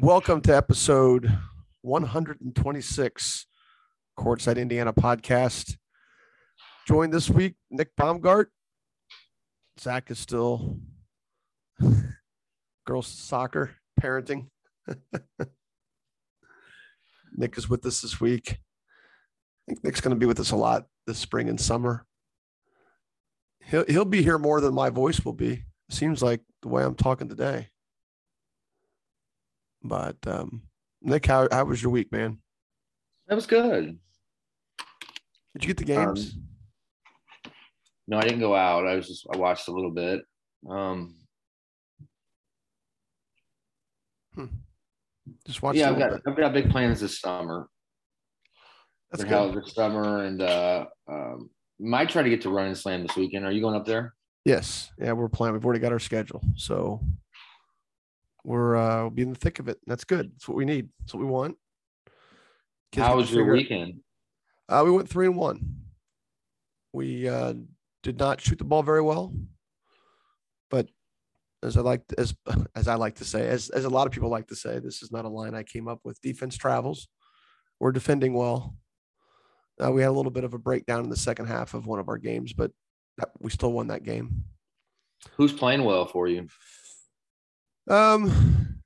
Welcome to episode 126 Courtside Indiana podcast. Joined this week, Nick Baumgart. Zach is still girls soccer parenting. Nick is with us this week. I think Nick's going to be with us a lot this spring and summer. He'll he'll be here more than my voice will be. Seems like the way I'm talking today. But um, Nick, how how was your week, man? That was good. Did you get the games? Um, no, I didn't go out. I was just I watched a little bit. Um, Just watch. yeah, I've got bit. I've got big plans this summer. That's good. this summer, and uh, um, might try to get to Run and Slam this weekend. Are you going up there? Yes, yeah, we're playing. We've already got our schedule, so we're uh, we'll be in the thick of it. That's good. That's what we need. That's what we want. Kids How was your weekend? Uh, we went three and one. We uh, did not shoot the ball very well, but as I like as as I like to say, as as a lot of people like to say, this is not a line I came up with. Defense travels. We're defending well. Uh, we had a little bit of a breakdown in the second half of one of our games, but that, we still won that game. Who's playing well for you? Um,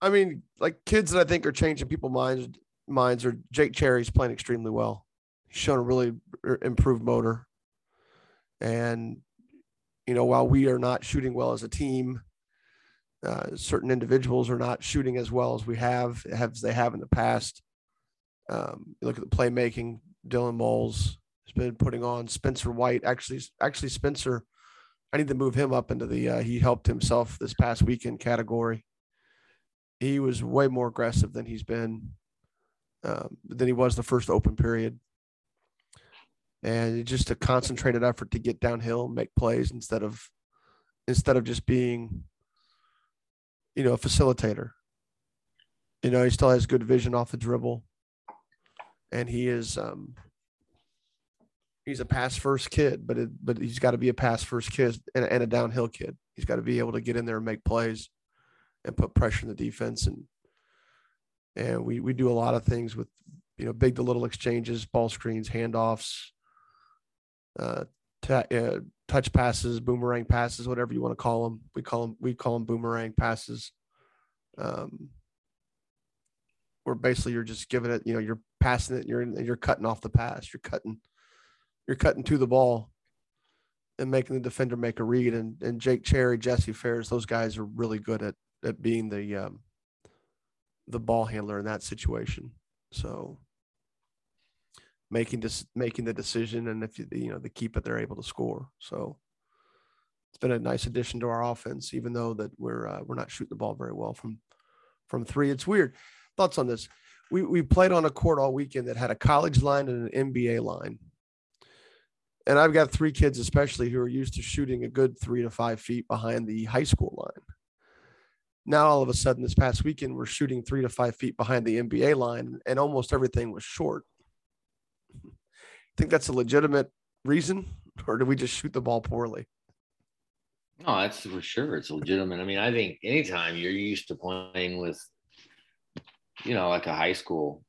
I mean, like kids that I think are changing people's minds minds are Jake Cherry's playing extremely well. He's shown a really improved motor, and you know, while we are not shooting well as a team, uh, certain individuals are not shooting as well as we have as they have in the past. Um, you look at the playmaking. Dylan Moles has been putting on. Spencer White actually, actually Spencer. I need to move him up into the. Uh, he helped himself this past weekend category. He was way more aggressive than he's been, um, than he was the first open period. And just a concentrated effort to get downhill, make plays instead of, instead of just being, you know, a facilitator. You know, he still has good vision off the dribble, and he is. Um, he's a pass first kid, but it, but he's got to be a pass first kid and, and a downhill kid. He's got to be able to get in there and make plays and put pressure in the defense. And and we we do a lot of things with you know big to little exchanges, ball screens, handoffs, uh, ta- uh touch passes, boomerang passes, whatever you want to call them. We call them we call them boomerang passes. Um, where basically you're just giving it, you know, you're passing it, you're you're cutting off the pass, you're cutting you're cutting to the ball and making the defender make a read. And and Jake Cherry, Jesse Ferris, those guys are really good at at being the um, the ball handler in that situation. So making this making the decision, and if you you know the keep it, they're able to score. So it's been a nice addition to our offense, even though that we're uh, we're not shooting the ball very well from from three. It's weird. Thoughts on this? We we played on a court all weekend that had a college line and an NBA line and I've got three kids, especially who are used to shooting a good three to five feet behind the high school line. Now, all of a sudden, this past weekend, we're shooting three to five feet behind the NBA line, and almost everything was short. I think that's a legitimate reason, or did we just shoot the ball poorly? No, that's for sure. It's legitimate. I mean, I think anytime you're used to playing with, you know, like a high school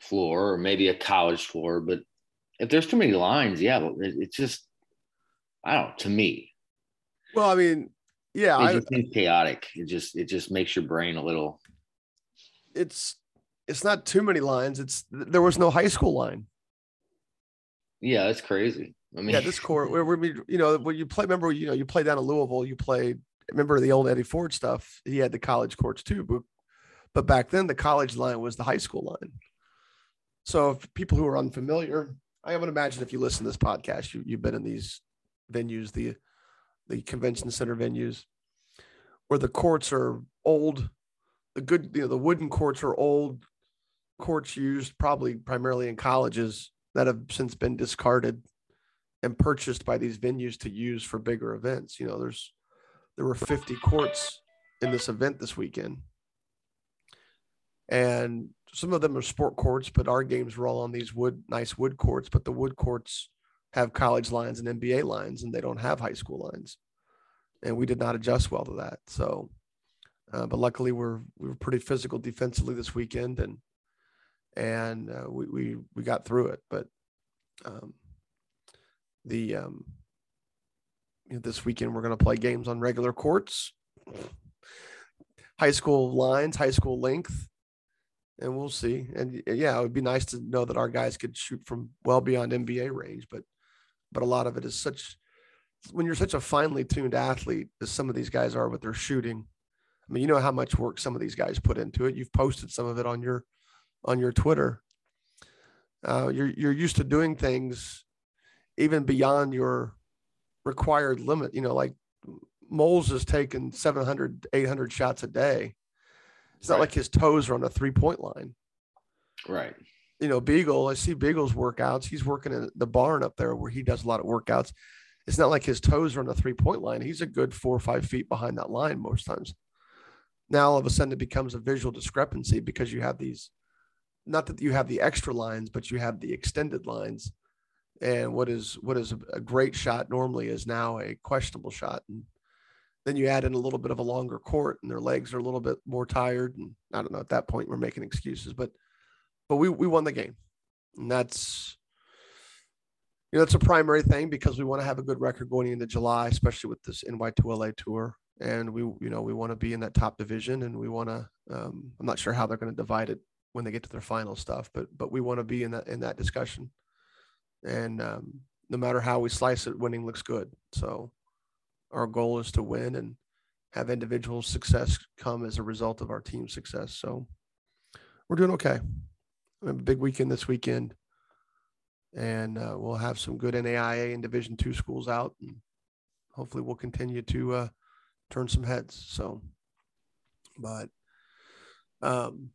floor or maybe a college floor, but if there's too many lines, yeah, but it, it's just, I don't. To me, Well, I mean, yeah, it I, just seems chaotic. It just, it just makes your brain a little. it's it's not too many lines. It's there was no high school line. Yeah, it's crazy. I mean, yeah, this court where we, you know, when you play, remember, you know, you play down in Louisville, you played, remember the old Eddie Ford stuff. He had the college courts too, but, but back then the college line was the high school line. So if people who are unfamiliar, I would imagine if you listen to this podcast, you, you've been in these venues, the, the convention center venues where the courts are old, the good, you know, the wooden courts are old courts used probably primarily in colleges that have since been discarded and purchased by these venues to use for bigger events. You know, there's there were 50 courts in this event this weekend. And some of them are sport courts, but our games were all on these wood, nice wood courts. But the wood courts have college lines and NBA lines, and they don't have high school lines. And we did not adjust well to that. So uh, but luckily we're we were pretty physical defensively this weekend, and and uh, we we we got through it. But um, the um, you know, this weekend we're going to play games on regular courts, high school lines, high school length, and we'll see. And yeah, it would be nice to know that our guys could shoot from well beyond NBA range, but but a lot of it is such when you're such a finely tuned athlete as some of these guys are with their shooting. I mean, you know how much work some of these guys put into it. You've posted some of it on your on your Twitter. Uh, you're you're used to doing things even beyond your required limit. You know, like Moles is taking 700, 800 shots a day. It's not right. like his toes are on a three point line. Right. You know, Beagle, I see Beagle's workouts. He's working in the barn up there where he does a lot of workouts. It's not like his toes are on the three point line. He's a good four or five feet behind that line most times. Now all of a sudden it becomes a visual discrepancy because you have these, not that you have the extra lines, but you have the extended lines. And what is what is a great shot normally is now a questionable shot. And then you add in a little bit of a longer court and their legs are a little bit more tired. And I don't know, at that point we're making excuses, but but we we won the game. And that's you know, that's a primary thing because we want to have a good record going into July, especially with this NY2LA tour. And we, you know, we want to be in that top division and we want to, um, I'm not sure how they're going to divide it when they get to their final stuff, but, but we want to be in that, in that discussion. And um, no matter how we slice it, winning looks good. So our goal is to win and have individual success come as a result of our team success. So we're doing okay. We have a big weekend this weekend and uh, we'll have some good NAIA and Division two schools out, and hopefully we'll continue to uh, turn some heads. So, but um,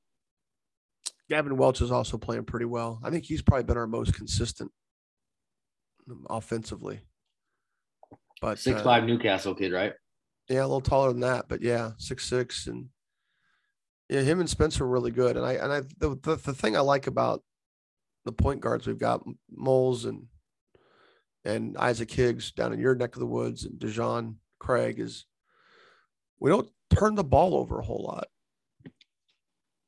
Gavin Welch is also playing pretty well. I think he's probably been our most consistent offensively. But six uh, five Newcastle kid, right? Yeah, a little taller than that, but yeah, six six, and yeah, him and Spencer are really good. And I and I the, the, the thing I like about the point guards we've got Moles and and Isaac Higgs down in your neck of the woods and Dejon Craig is we don't turn the ball over a whole lot.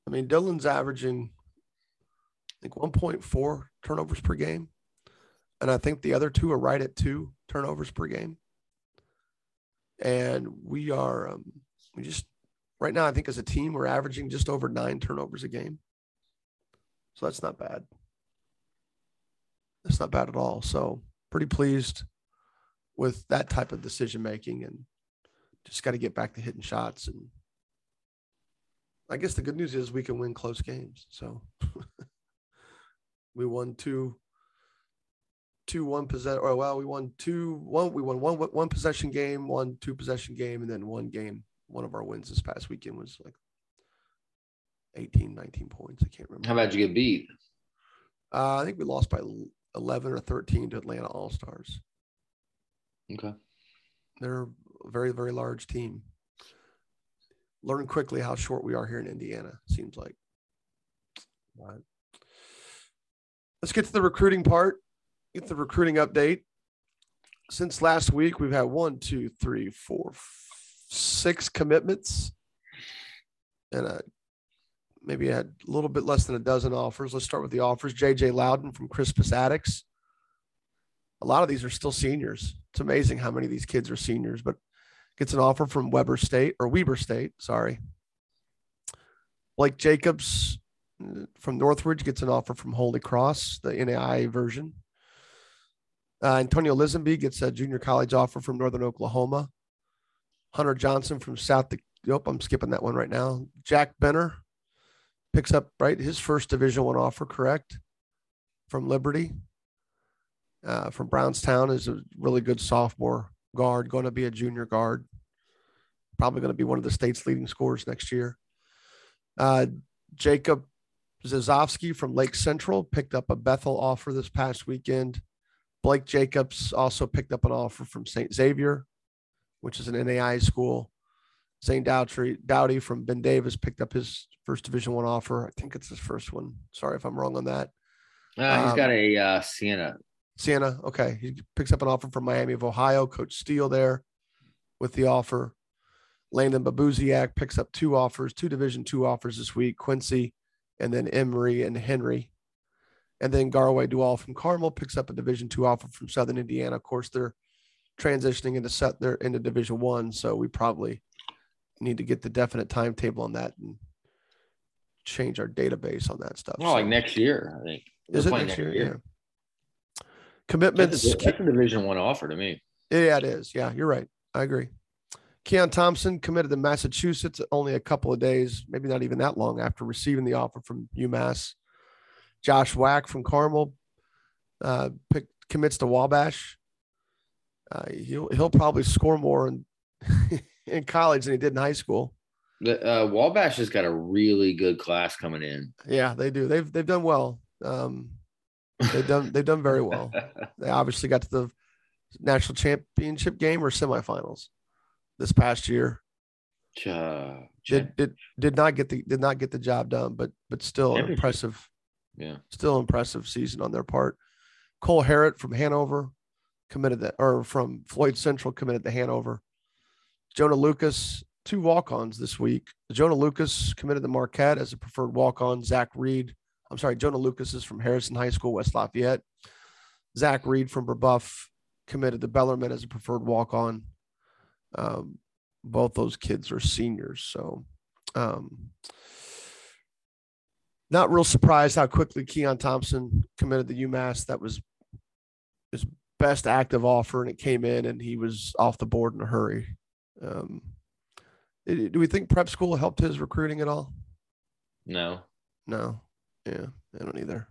I mean, Dylan's averaging I think 1.4 turnovers per game. And I think the other two are right at two turnovers per game. And we are um, we just right now I think as a team we're averaging just over nine turnovers a game. So that's not bad. That's not bad at all. So pretty pleased with that type of decision making and just got to get back to hitting shots. And I guess the good news is we can win close games. So we won two, two one possession. Or well, we won two one. We won one one possession game, one two possession game, and then one game. One of our wins this past weekend was like 18, 19 points. I can't remember. How about you get beat? Uh, I think we lost by 11 or 13 to Atlanta All Stars. Okay. They're a very, very large team. Learn quickly how short we are here in Indiana, seems like. But let's get to the recruiting part, get the recruiting update. Since last week, we've had one, two, three, four, six commitments and a maybe had a little bit less than a dozen offers. Let's start with the offers. JJ Loudon from Crispus Attucks. A lot of these are still seniors. It's amazing how many of these kids are seniors, but gets an offer from Weber State or Weber State, sorry. Blake Jacobs uh, from Northridge gets an offer from Holy Cross, the NAI version. Uh, Antonio Lisenby gets a junior college offer from Northern Oklahoma. Hunter Johnson from South. Nope, I'm skipping that one right now. Jack Benner picks up right his first Division One offer, correct, from Liberty. Uh, from Brownstown is a really good sophomore guard, going to be a junior guard, probably going to be one of the state's leading scorers next year. Uh, Jacob Zazovsky from Lake Central picked up a Bethel offer this past weekend. Blake Jacobs also picked up an offer from St. Xavier, which is an NAI school. St. Dowdy, Dowdy from Ben Davis picked up his first Division One offer. I think it's his first one. Sorry if I'm wrong on that. Uh, he's um, got a uh, Siena. Siena, okay. He picks up an offer from Miami of Ohio. Coach Steele there with the offer. Landon Babuziak picks up two offers, two Division two offers this week. Quincy, and then Emory and Henry, and then Garway Dual from Carmel picks up a Division two offer from Southern Indiana. Of course, they're transitioning into set their into Division one, so we probably need to get the definite timetable on that and change our database on that stuff. Well, so, like next year, I think. Is it next year? year? Yeah. Commitments. That's a, that's a Division one offer to me. Yeah, it is. Yeah, you're right. I agree. Keon Thompson committed to Massachusetts only a couple of days, maybe not even that long after receiving the offer from UMass. Josh Wack from Carmel uh, pick, commits to Wabash. Uh, he'll he'll probably score more in in college than he did in high school. The uh, Wabash has got a really good class coming in. Yeah, they do. They've they've done well. Um, they've done they've done very well. they obviously got to the national championship game or semifinals this past year. Uh, did, did did not get the did not get the job done, but but still impressive. Yeah, still impressive season on their part. Cole Harrod from Hanover committed that, or from Floyd Central committed to Hanover. Jonah Lucas, two walk-ons this week. Jonah Lucas committed to Marquette as a preferred walk-on. Zach Reed, I'm sorry, Jonah Lucas is from Harrison High School, West Lafayette. Zach Reed from Brebeuf committed to Bellarmine as a preferred walk-on. Um, both those kids are seniors, so um, not real surprised how quickly Keon Thompson committed to UMass. That was his best active offer, and it came in, and he was off the board in a hurry. Um, do we think prep school helped his recruiting at all? No. No. Yeah, I don't either.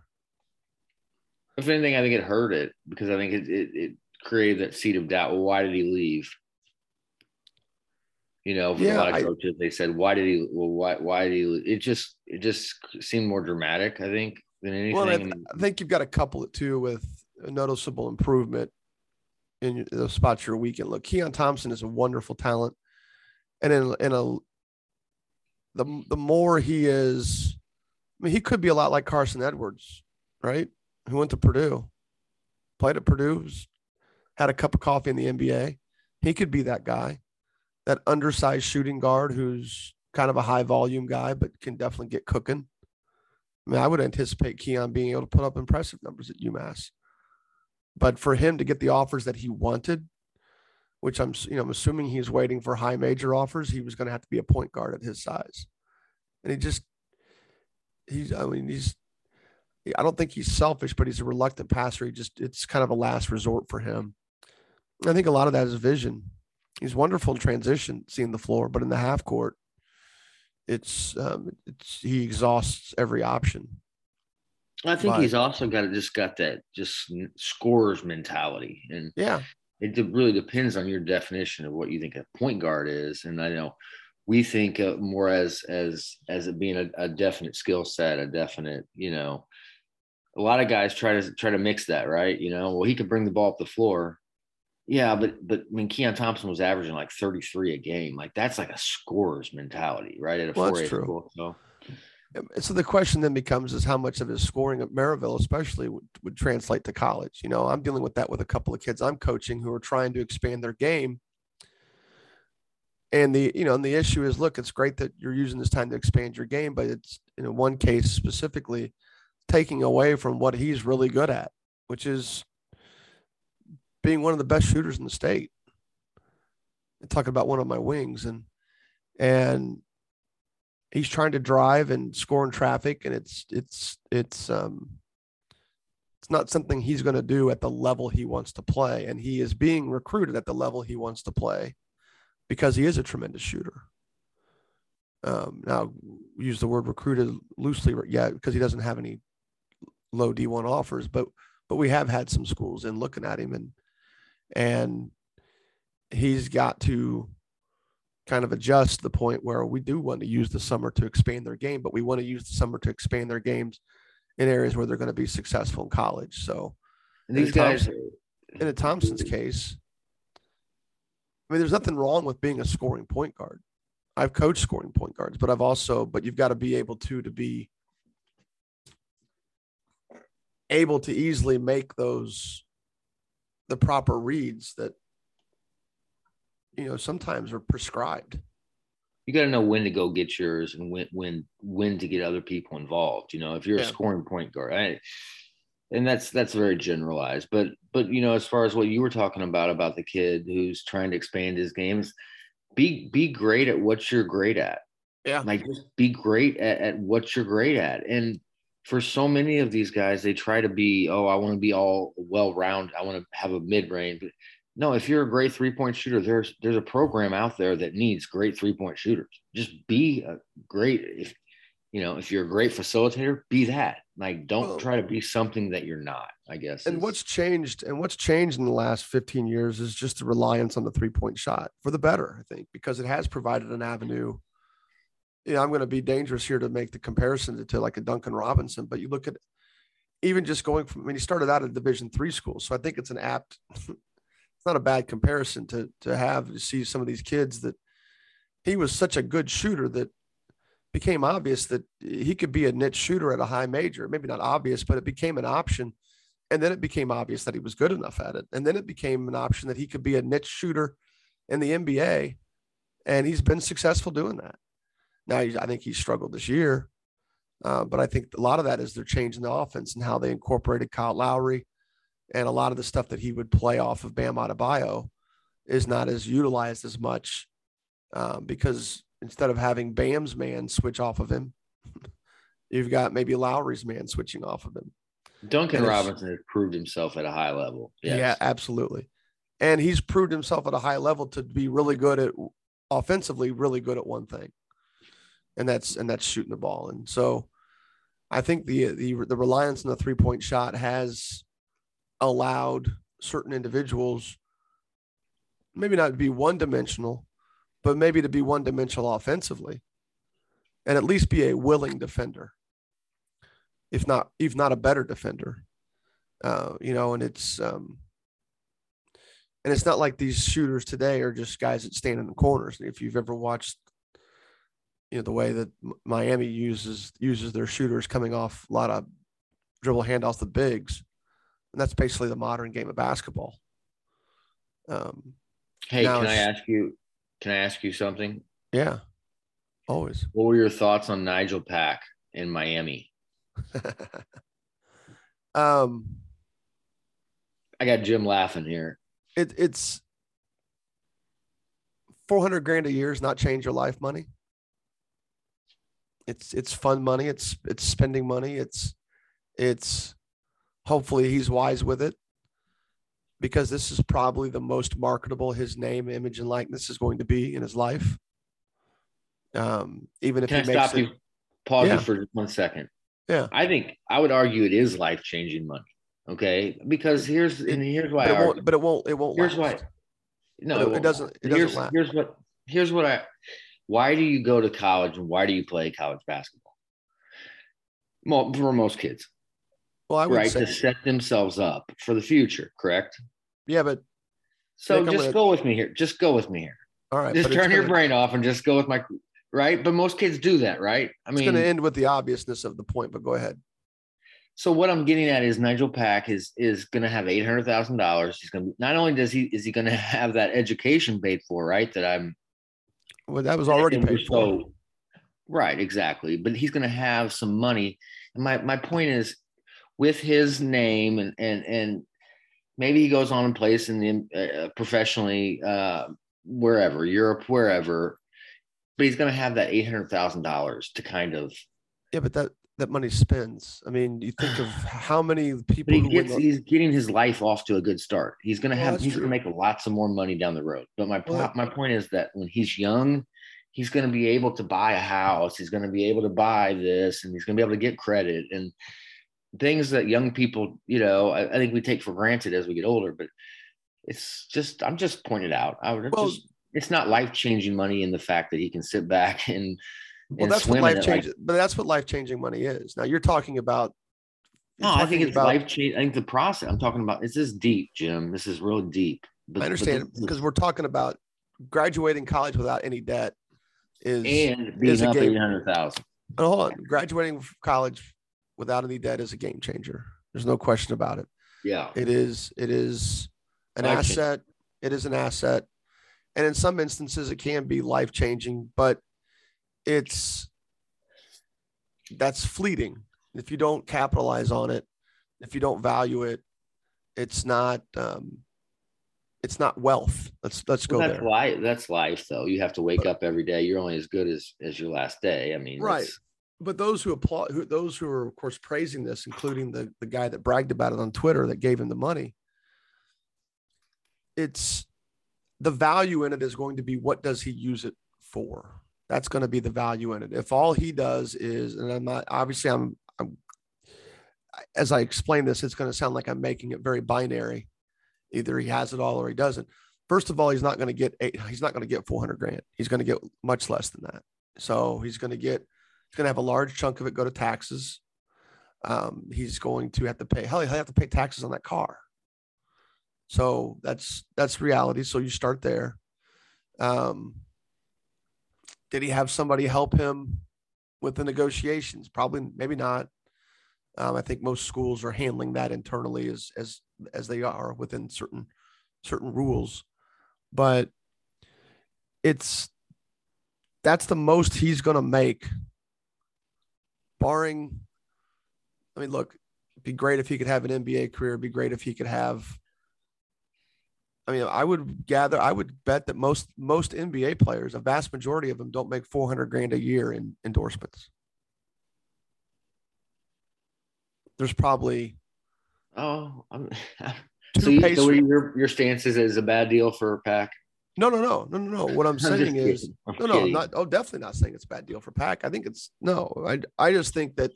If anything, I think it hurt it because I think it, it, it created that seed of doubt. Well, why did he leave? You know, yeah, a lot of I, coaches, they said, "Why did he? Well, why? Why did he?" It just, it just seemed more dramatic. I think than anything. Well, I, th- I think you've got to couple it too with a noticeable improvement in the spots you're weak in. Look, Keon Thompson is a wonderful talent, and in in a the the more he is, I mean, he could be a lot like Carson Edwards, right? Who went to Purdue, played at Purdue, had a cup of coffee in the NBA. He could be that guy, that undersized shooting guard who's kind of a high volume guy, but can definitely get cooking. I mean, I would anticipate Keon being able to put up impressive numbers at UMass. But for him to get the offers that he wanted, which I'm you know I'm assuming he's waiting for high major offers, he was going to have to be a point guard at his size, and he just he's I mean he's I don't think he's selfish, but he's a reluctant passer. He just it's kind of a last resort for him. I think a lot of that is vision. He's wonderful in transition, seeing the floor, but in the half court, it's um, it's he exhausts every option. I think but, he's also got just got that just scorers mentality, and yeah, it really depends on your definition of what you think a point guard is. And I know we think of more as as as it being a, a definite skill set, a definite, you know, a lot of guys try to try to mix that, right? You know, well, he could bring the ball up the floor. Yeah, but but I mean, Keon Thompson was averaging like 33 a game. Like that's like a scorer's mentality, right? At a well, 4A school. So um, so the question then becomes is how much of his scoring at Maryville, especially, would, would translate to college. You know, I'm dealing with that with a couple of kids I'm coaching who are trying to expand their game. And the you know, and the issue is, look, it's great that you're using this time to expand your game, but it's in one case specifically taking away from what he's really good at, which is being one of the best shooters in the state. And talking about one of my wings and and he's trying to drive and score in traffic, and it's it's it's um it's not something he's going to do at the level he wants to play, and he is being recruited at the level he wants to play because he is a tremendous shooter. Um, now, use the word recruited loosely, yeah, because he doesn't have any low D1 offers, but but we have had some schools in looking at him and and he's got to kind of adjust the point where we do want to use the summer to expand their game, but we want to use the summer to expand their games in areas where they're going to be successful in college. So and these in guys, Thompson, in a Thompson's case, I mean, there's nothing wrong with being a scoring point guard. I've coached scoring point guards, but I've also, but you've got to be able to to be able to easily make those the proper reads that you know sometimes are prescribed you got to know when to go get yours and when when when to get other people involved. You know, if you're yeah. a scoring point guard, I, and that's that's very generalized. But but you know, as far as what you were talking about about the kid who's trying to expand his games, be be great at what you're great at. Yeah, like just be great at, at what you're great at. And for so many of these guys, they try to be, oh, I want to be all well round. I want to have a mid range. No, if you're a great three point shooter, there's there's a program out there that needs great three point shooters. Just be a great if you know if you're a great facilitator, be that. Like don't well, try to be something that you're not. I guess. And what's changed and what's changed in the last 15 years is just the reliance on the three point shot for the better, I think, because it has provided an avenue. You know, I'm going to be dangerous here to make the comparison to, to like a Duncan Robinson, but you look at even just going from I mean, he started out at Division three school, so I think it's an apt it's not a bad comparison to to have to see some of these kids that he was such a good shooter that became obvious that he could be a niche shooter at a high major. Maybe not obvious, but it became an option. And then it became obvious that he was good enough at it. And then it became an option that he could be a niche shooter in the NBA. And he's been successful doing that. Now, I think he struggled this year. Uh, but I think a lot of that is they're changing the offense and how they incorporated Kyle Lowry and a lot of the stuff that he would play off of Bam Adebayo is not as utilized as much um, because instead of having Bam's man switch off of him, you've got maybe Lowry's man switching off of him. Duncan Robinson has proved himself at a high level. Yes. Yeah, absolutely. And he's proved himself at a high level to be really good at offensively, really good at one thing. And that's and that's shooting the ball. And so I think the the the reliance on the three point shot has allowed certain individuals maybe not to be one dimensional, but maybe to be one dimensional offensively and at least be a willing defender, if not, if not a better defender. Uh, you know, and it's, um, and it's not like these shooters today are just guys that stand in the corners. If you've ever watched, you know, the way that Miami uses uses their shooters coming off a lot of dribble handoffs to bigs, and that's basically the modern game of basketball. Um, hey, can I ask you? Can I ask you something? Yeah, always. What were your thoughts on Nigel Pack in Miami? um, I got Jim laughing here. It, it's four hundred grand a year is not change your life money. It's it's fun money. It's it's spending money. It's it's hopefully he's wise with it because this is probably the most marketable his name, image, and likeness is going to be in his life. Um, even if Can he I makes stop it, you, pause yeah. you for one second. Yeah, I think I would argue it is life changing money. Okay, because here's and here's why. But it, won't, but it won't. It won't. Here's last. why. No, it, it, doesn't. It doesn't here's, last. here's what. Here's what I. Why do you go to college and why do you play college basketball? Well, for most kids, well, I would right say, to set themselves up for the future. Correct. Yeah, but so just gonna, go with me here. Just go with me here. All right. Just turn your gonna, brain off and just go with my right. But most kids do that, right? I mean, it's going to end with the obviousness of the point. But go ahead. So what I'm getting at is Nigel Pack is is going to have eight hundred thousand dollars. He's going to not only does he is he going to have that education paid for, right? That I'm. Well, that was already paid so, for. Right, exactly. But he's going to have some money. And my my point is, with his name and and and maybe he goes on and plays in the uh, professionally uh, wherever Europe, wherever. But he's going to have that eight hundred thousand dollars to kind of. Yeah, but that that money spends. I mean, you think of how many people But he gets, he's getting his life off to a good start. He's going to well, have he's going to make lots of more money down the road. But my well, my point is that when he's young, he's going to be able to buy a house. He's going to be able to buy this, and he's going to be able to get credit and things that young people, you know, I, I, think we take for granted as we get older, but it's just, I'm just pointed out. I would well, just, it's not life changing money in the fact that he can sit back and, well, that's what life changing, but that's what life changing money is. Now you're talking about. You're no, talking I think it's about, life change. I think the process I'm talking about This is this deep, Jim. This is real deep. But, I understand because we're talking about graduating college without any debt is and being is up eight hundred thousand. Hold on, graduating college without any debt is a game changer. There's no question about it. Yeah. It is it is an life asset. It is an asset. And in some instances it can be life changing, but it's that's fleeting. If you don't capitalize on it, if you don't value it, it's not um, it's not wealth. Let's let's go Well, that's there. life. That's life, though. You have to wake up every day. You're only as good as as your last day. I mean, Right. But those who applaud, who, those who are of course praising this, including the the guy that bragged about it on Twitter that gave him the money, it's the value in it is going to be what does he use it for? That's going to be the value in it. If all he does is, and I'm not obviously I'm, I'm as I explain this, it's going to sound like I'm making it very binary. Either he has it all or he doesn't. First of all, he's not going to get eight, he's not going to get 400 grand. He's going to get much less than that. So he's going to get, he's going to have a large chunk of it go to taxes. Um, he's going to have to pay, hell, he'll have to pay taxes on that car. So that's, that's reality. So you start there. Um, did he have somebody help him with the negotiations? Probably, maybe not. Um, I think most schools are handling that internally as as as they are within certain certain rules, but it's that's the most he's going to make, barring. I mean, look, it'd be great if he could have an NBA career. It'd be great if he could have. I mean, I would gather, I would bet that most most NBA players, a vast majority of them, don't make four hundred grand a year in endorsements. There's probably oh, I'm, so, you, your your stance is is a bad deal for Pack. No, no, no, no, no, no. What I'm just saying is. I'm no, no, I'm kidding. not. Oh, definitely not saying it's a bad deal for Pack. I think it's no. I, I just think that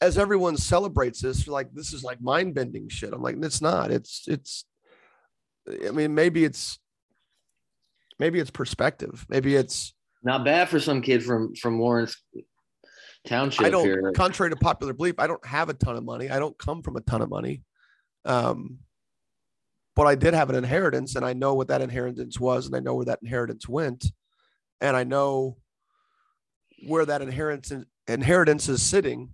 as everyone celebrates this, like this is like mind bending shit. I'm like, it's not. It's, it's. I mean, maybe it's, maybe it's perspective. Maybe it's. Not bad for some kid from from Lawrence Township I don't. here. Contrary to popular belief, I don't have a ton of money. I don't come from a ton of money. Um, but I did have an inheritance, and I know what that inheritance was, and I know where that inheritance went, and I know where that inheritance inheritance is sitting.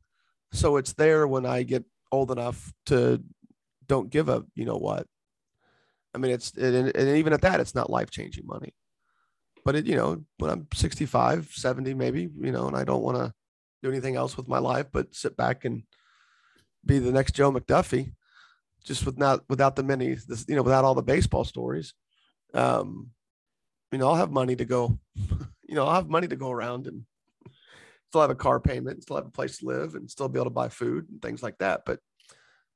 So it's there when I get old enough to don't give a you know what. I mean, it's and, and even at that, it's not life changing money. But it, you know, when I'm 65, 70, maybe, you know, and I don't want to do anything else with my life but sit back and be the next Joe McDuffie, just without without the many, this, you know, without all the baseball stories. Um, you know, I'll have money to go, you know, I'll have money to go around and still have a car payment, still have a place to live, and still be able to buy food and things like that. But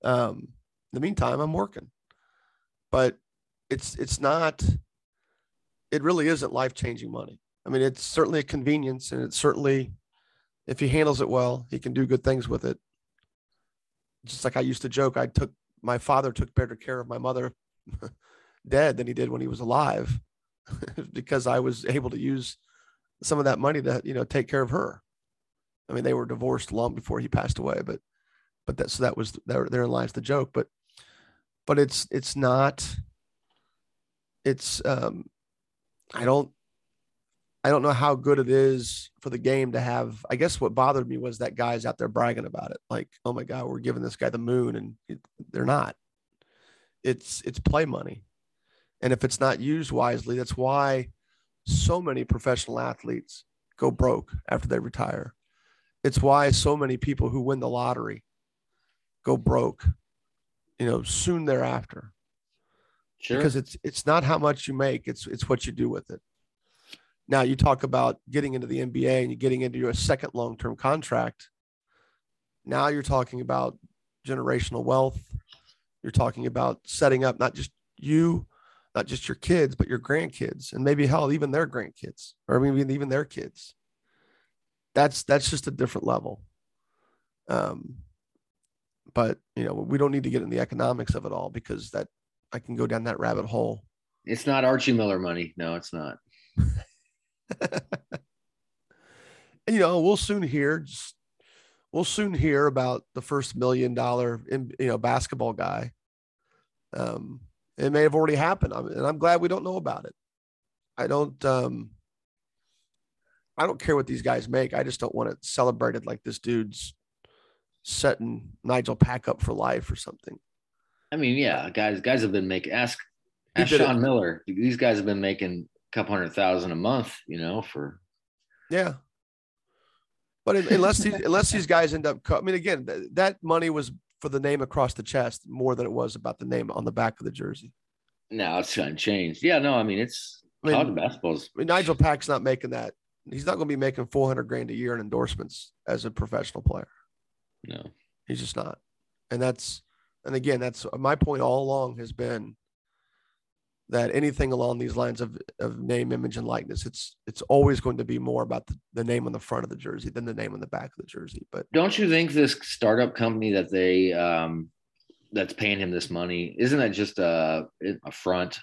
um, in the meantime, I'm working. But it's it's not. It really isn't life changing money. I mean, it's certainly a convenience, and it's certainly if he handles it well, he can do good things with it. Just like I used to joke, I took my father took better care of my mother dead than he did when he was alive because I was able to use some of that money to, you know, take care of her. I mean, they were divorced long before he passed away, but but that so that was there therein lies the joke. But but it's it's not it's um I don't I don't know how good it is for the game to have. I guess what bothered me was that guys out there bragging about it, like, "Oh my God, we're giving this guy the moon," and it, they're not. It's it's play money, and if it's not used wisely, that's why so many professional athletes go broke after they retire. It's why so many people who win the lottery go broke, you know, soon thereafter. Sure. because it's it's not how much you make it's it's what you do with it. Now you talk about getting into the nba and you're getting into your second long-term contract. Now you're talking about generational wealth. You're talking about setting up not just you not just your kids but your grandkids and maybe hell even their grandkids or maybe even their kids that's that's just a different level um but you know we don't need to get in the economics of it all because that I can go down that rabbit hole. it's not Archie Miller money. No, it's not. And you know, we'll soon hear just, we'll soon hear about the first million dollar in, you know basketball guy. Um, it may have already happened, I'm, and I'm glad we don't know about it. I don't um, I don't care what these guys make. I just don't want it celebrated like this dude's setting Nigel Pack up for life or something. I mean, yeah, guys, guys have been making ask ask did it. Sean Miller. These guys have been making a couple hundred thousand a month, you know, for Yeah. But unless these, unless these guys end up, I mean, again, th- that money was for the name across the chest more than it was about the name on the back of the jersey. No, it's unchanged. Yeah, no, I mean it's I mean, college basketball's. I mean, Nigel Pack's not making that. He's not going to be making four hundred grand a year in endorsements as a professional player. No, he's just not. And that's, and again, that's my point all along has been that anything along these lines of, of name, image, and likeness, it's it's always going to be more about the, the name on the front of the jersey than the name on the back of the jersey. But don't you think this startup company that they um that's paying him this money isn't that just a a front?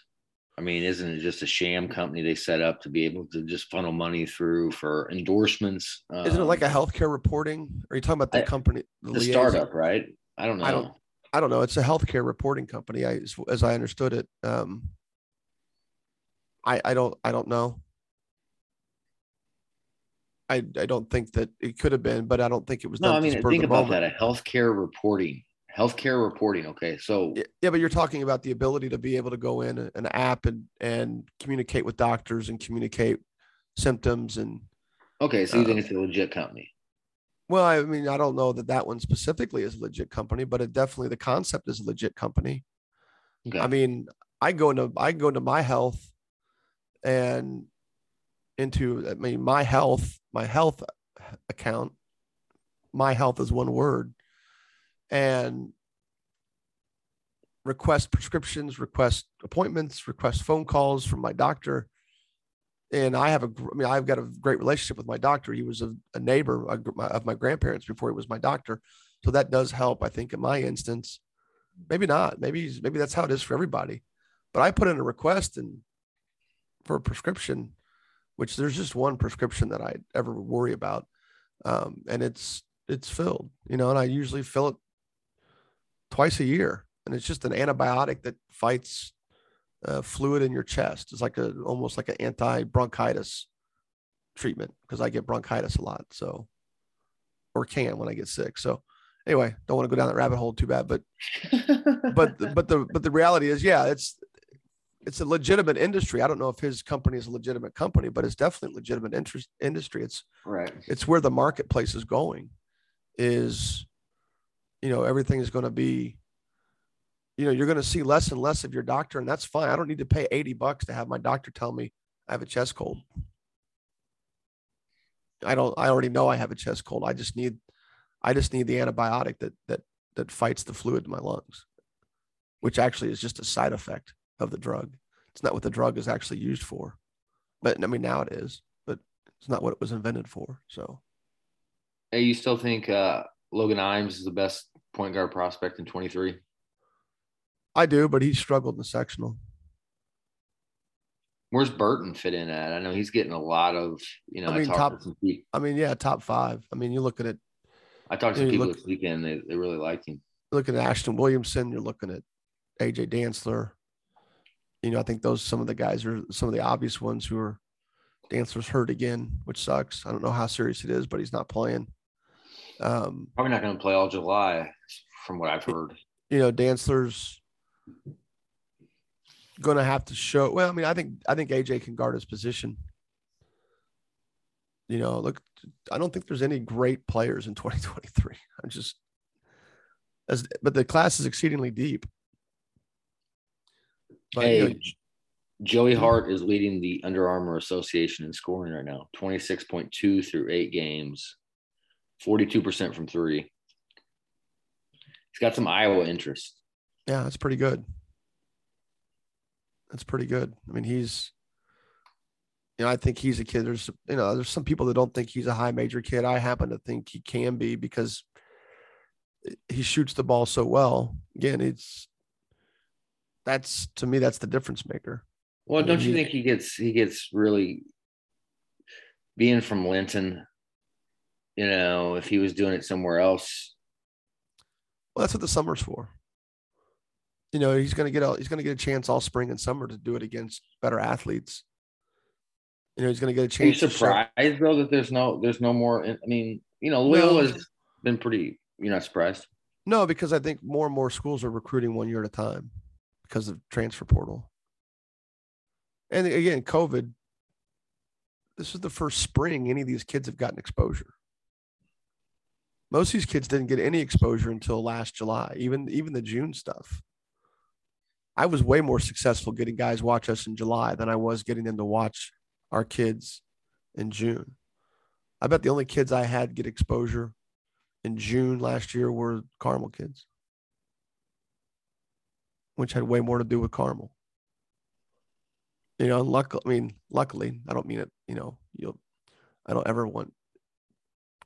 I mean, isn't it just a sham company they set up to be able to just funnel money through for endorsements? Um, isn't it like a um, healthcare reporting? Are you talking about the I, company, the, the startup, right? I don't know. I don't. I don't know. It's a healthcare reporting company. I, as I understood it, um, I, I don't I don't know. I I don't think that it could have been, but I don't think it was. No, I mean think about moment. that. A healthcare reporting, healthcare reporting. Okay, so yeah, but you're talking about the ability to be able to go in an app and and communicate with doctors and communicate symptoms and. Okay, so you uh, think it's a legit company? Well, I mean, I don't know that that one specifically is a legit company, but it definitely the concept is a legit company. Okay. I mean, I go into I go into my health and into I mean my health, my health account. My health is one word, and request prescriptions, request appointments, request phone calls from my doctor. And I have a, I mean, I've got a great relationship with my doctor. He was a, a neighbor of my grandparents before he was my doctor, so that does help. I think in my instance, maybe not. Maybe maybe that's how it is for everybody. But I put in a request and for a prescription, which there's just one prescription that I ever worry about, um, and it's it's filled, you know, and I usually fill it twice a year, and it's just an antibiotic that fights uh, fluid in your chest. It's like a almost like an anti bronchitis treatment because I get bronchitis a lot, so or can when I get sick. So anyway, don't want to go down that rabbit hole too bad, but but but the but the reality is, yeah, it's it's a legitimate industry. I don't know if his company is a legitimate company, but it's definitely a legitimate interest industry. It's right. It's where the marketplace is going. Is you know everything is going to be. You know you're going to see less and less of your doctor, and that's fine. I don't need to pay eighty bucks to have my doctor tell me I have a chest cold. I don't. I already know I have a chest cold. I just need. I just need the antibiotic that that that fights the fluid in my lungs, which actually is just a side effect of the drug. It's not what the drug is actually used for. But I mean, now it is, but it's not what it was invented for. So, hey, you still think uh, Logan Imes is the best point guard prospect in 23? I do, but he struggled in the sectional. Where's Burton fit in at? I know he's getting a lot of, you know, I mean, I top, I mean, yeah, top five. I mean, you're looking at, I talked to people look, this weekend. They, they really liked him. Looking at Ashton Williamson, you're looking at AJ Dantzler you know, I think those some of the guys are some of the obvious ones who are Dantzler's hurt again, which sucks. I don't know how serious it is, but he's not playing. Um, Probably not going to play all July, from what I've heard. You know, Dantzler's going to have to show. Well, I mean, I think I think AJ can guard his position. You know, look, I don't think there's any great players in 2023. I'm just as, but the class is exceedingly deep. But, hey, you know, Joey Hart is leading the Under Armour Association in scoring right now 26.2 through eight games, 42% from three. He's got some Iowa interest. Yeah, that's pretty good. That's pretty good. I mean, he's, you know, I think he's a kid. There's, you know, there's some people that don't think he's a high major kid. I happen to think he can be because he shoots the ball so well. Again, it's that's to me that's the difference maker. Well, don't you think he gets he gets really being from Linton? You know, if he was doing it somewhere else. Well, that's what the summer's for. You know, he's going to get a he's going to get a chance all spring and summer to do it against better athletes. You know, he's going to get a chance. Are you surprised though that there's no there's no more? I mean, you know, Loyola has been pretty. You're not surprised? No, because I think more and more schools are recruiting one year at a time because of transfer portal. And again, COVID this is the first spring any of these kids have gotten exposure. Most of these kids didn't get any exposure until last July, even even the June stuff. I was way more successful getting guys watch us in July than I was getting them to watch our kids in June. I bet the only kids I had get exposure in June last year were Carmel kids, which had way more to do with Carmel. You know, luckily, I mean, luckily, I don't mean it. You know, you'll, I don't ever want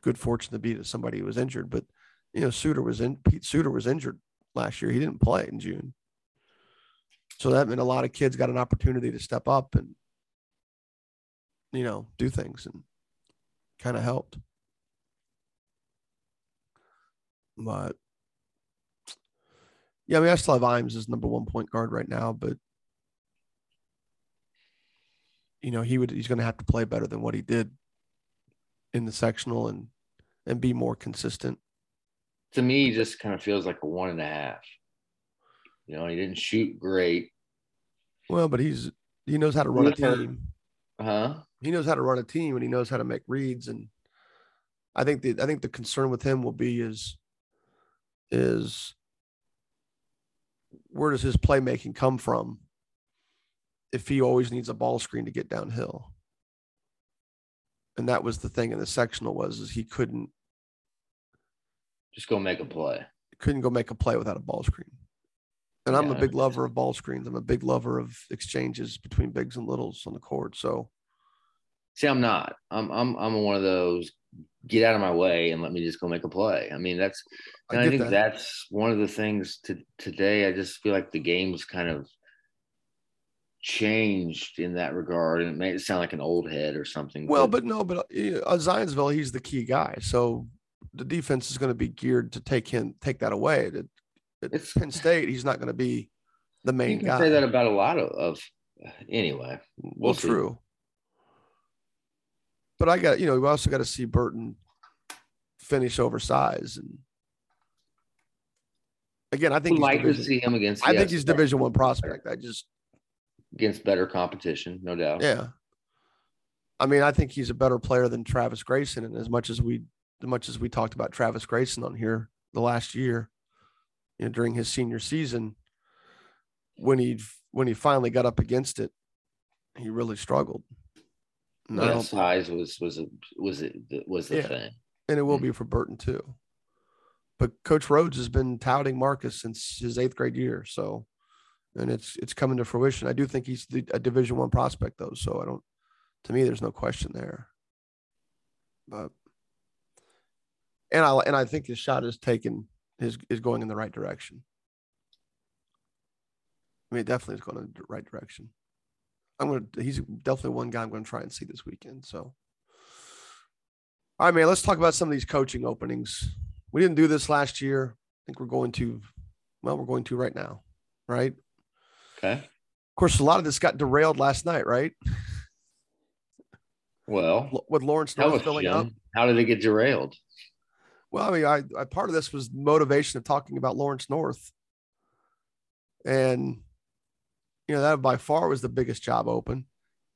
good fortune to be to somebody who was injured, but you know, Suter was in. Pete Suter was injured last year. He didn't play in June, so that meant a lot of kids got an opportunity to step up and you know do things and kind of helped. But yeah, I mean, I still have Imes as number one point guard right now, but you know, he would he's going to have to play better than what he did in the sectional and and be more consistent. To me, he just kind of feels like a one and a half. You know, he didn't shoot great. Well, but he's he knows how to run a team. Huh? He knows how to run a team and he knows how to make reads. And I think the I think the concern with him will be is is where does his playmaking come from if he always needs a ball screen to get downhill? And that was the thing in the sectional was is he couldn't just go make a play. Couldn't go make a play without a ball screen. And I'm a big lover of ball screens. I'm a big lover of exchanges between bigs and littles on the court. So see, I'm not. I'm I'm I'm one of those get out of my way and let me just go make a play. I mean, that's I, I think that. that's one of the things to today. I just feel like the game's kind of changed in that regard, and it made it sound like an old head or something. Well, but, but no, but uh, Zionsville, he's the key guy, so the defense is going to be geared to take him take that away. At, at Penn State, he's not going to be the main you can guy. Say that about a lot of, of anyway. We'll, well true. But I got you know we also got to see Burton finish oversized and again I think like to see him against. I think he's Division One prospect. I just against better competition, no doubt. Yeah. I mean, I think he's a better player than Travis Grayson, and as much as we as much as we talked about Travis Grayson on here the last year, you know, during his senior season, when he when he finally got up against it, he really struggled. No size was was a, was it was the yeah. thing, and it will mm-hmm. be for Burton too. But Coach Rhodes has been touting Marcus since his eighth grade year, so and it's it's coming to fruition. I do think he's the, a Division One prospect though, so I don't. To me, there's no question there. But and I and I think his shot is taken is is going in the right direction. I mean, it definitely is going in the right direction. I'm gonna. He's definitely one guy I'm going to try and see this weekend. So, all right, man. Let's talk about some of these coaching openings. We didn't do this last year. I think we're going to. Well, we're going to right now, right? Okay. Of course, a lot of this got derailed last night, right? Well, with Lawrence North filling Jim. up. How did it get derailed? Well, I mean, I, I part of this was motivation of talking about Lawrence North, and you know that by far was the biggest job open.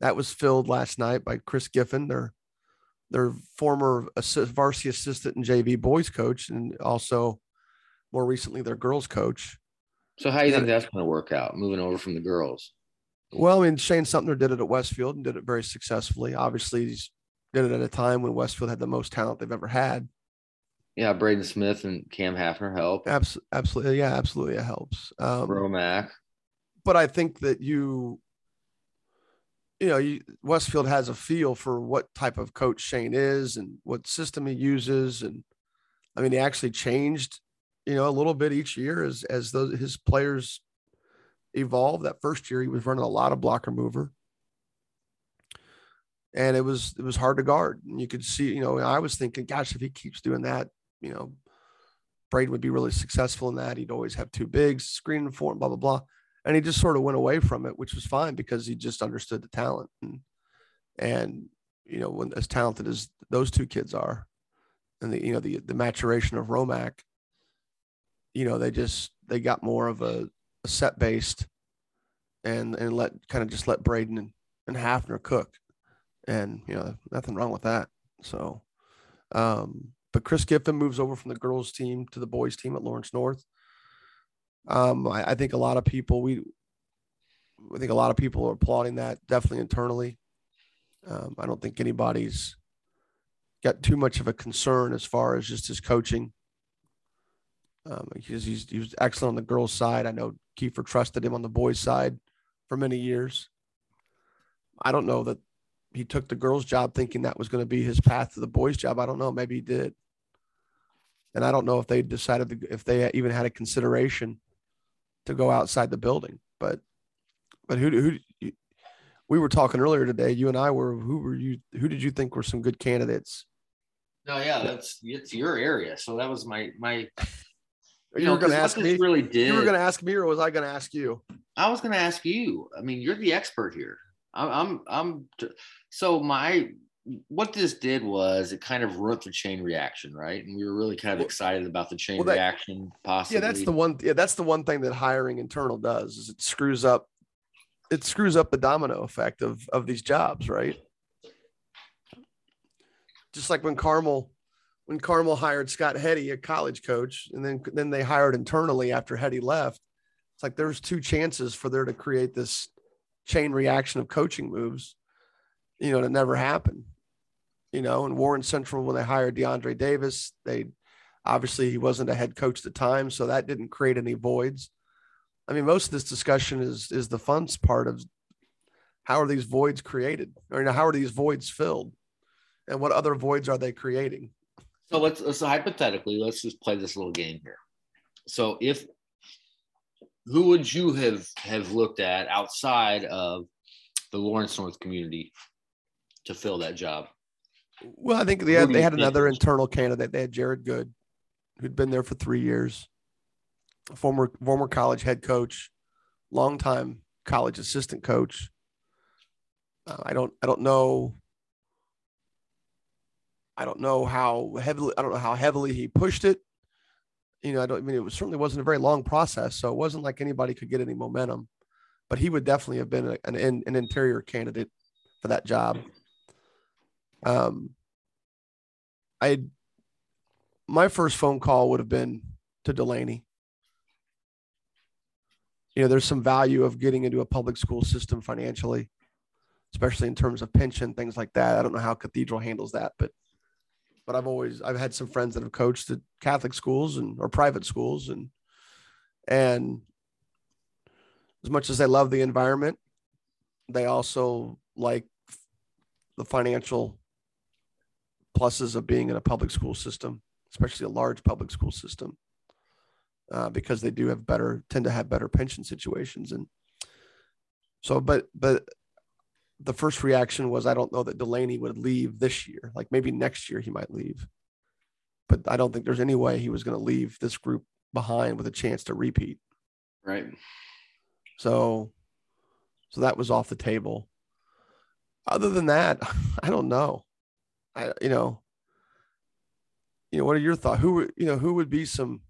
That was filled last night by Chris Giffen, their their former assist, varsity assistant and JV boys coach, and also more recently their girls coach. So how do you think that's going to work out? Moving over from the girls. Well, I mean, Shane Sumner did it at Westfield and did it very successfully. Obviously, he's did it at a time when Westfield had the most talent they've ever had. Yeah, Braden Smith and Cam Haffner help. Abs- absolutely, yeah, absolutely, it helps. Um, Romac. But I think that you, you know, you, Westfield has a feel for what type of coach Shane is and what system he uses, and I mean, he actually changed, you know, a little bit each year as as those his players evolve. That first year, he was running a lot of blocker mover and it was it was hard to guard. And you could see, you know, I was thinking, gosh, if he keeps doing that, you know, Braden would be really successful in that. He'd always have two bigs, screening for him, blah, blah, blah. And he just sort of went away from it, which was fine because he just understood the talent. And, and you know, when as talented as those two kids are, and the, you know, the, the maturation of Romac, you know, they just, they got more of a, a set based and, and let kind of just let Braden and, and Haffner cook. and you know nothing wrong with that. So, um, but Chris Giffen moves over from the girls team to the boys team at Lawrence North. Um, I, I think a lot of people we, I think a lot of people are applauding that definitely internally. Um, I don't think anybody's got too much of a concern as far as just his coaching. Um, he's, he's, he was excellent on the girls' side. I know Keefer trusted him on the boys' side for many years. I don't know that he took the girls' job thinking that was going to be his path to the boys' job. I don't know. Maybe he did. And I don't know if they decided to, if they even had a consideration to go outside the building. But, but who, who, we were talking earlier today. You and I were. Who were you? Who did you think were some good candidates? No, yeah, that's it's your area. So that was my my. You, were going to ask me. Really did. You were going to ask me, or was I going to ask you? I was going to ask you. I mean, you're the expert here. I'm, I'm, I'm. So my, what this did was it kind of wrote the chain reaction, right? And we were really kind of excited about the chain well, that, reaction. Possibly. Yeah, that's the one. Yeah, that's the one thing that hiring internal does is it screws up. It screws up the domino effect of of these jobs, right? Just like when Carmel when Carmel hired Scott Heady, a college coach, and then then they hired internally after Heady left. It's like there's two chances for there to create this chain reaction of coaching moves, you know, that never happened. You know, and Warren Central when they hired DeAndre Davis, they obviously he wasn't a head coach at the time, so that didn't create any voids. I mean, most of this discussion is is the fun part of how are these voids created, or you know, how are these voids filled, and what other voids are they creating? So let's, let's hypothetically let's just play this little game here. So if who would you have have looked at outside of the Lawrence North community to fill that job? Well, I think they had, they had another internal candidate. They had Jared Good, who'd been there for three years, former former college head coach, longtime college assistant coach. Uh, I don't I don't know I don't know how heavily I don't know how heavily he pushed it. You know, I don't I mean it was, certainly wasn't a very long process, so it wasn't like anybody could get any momentum. But he would definitely have been an an interior candidate for that job. Um, I my first phone call would have been to Delaney. You know, there's some value of getting into a public school system financially, especially in terms of pension, things like that. I don't know how Cathedral handles that, but but I've always I've had some friends that have coached at Catholic schools and or private schools and and as much as they love the environment, they also like the financial pluses of being in a public school system, especially a large public school system, uh, because they do have better tend to have better pension situations and so but but the first reaction was, I don't know that Delaney would leave this year. Like maybe next year he might leave, but I don't think there's any way he was going to leave this group behind with a chance to repeat. Right. So, so that was off the table. Other than that, I don't know. I, you know, you know, what are your thoughts? Who, you know, who would be some,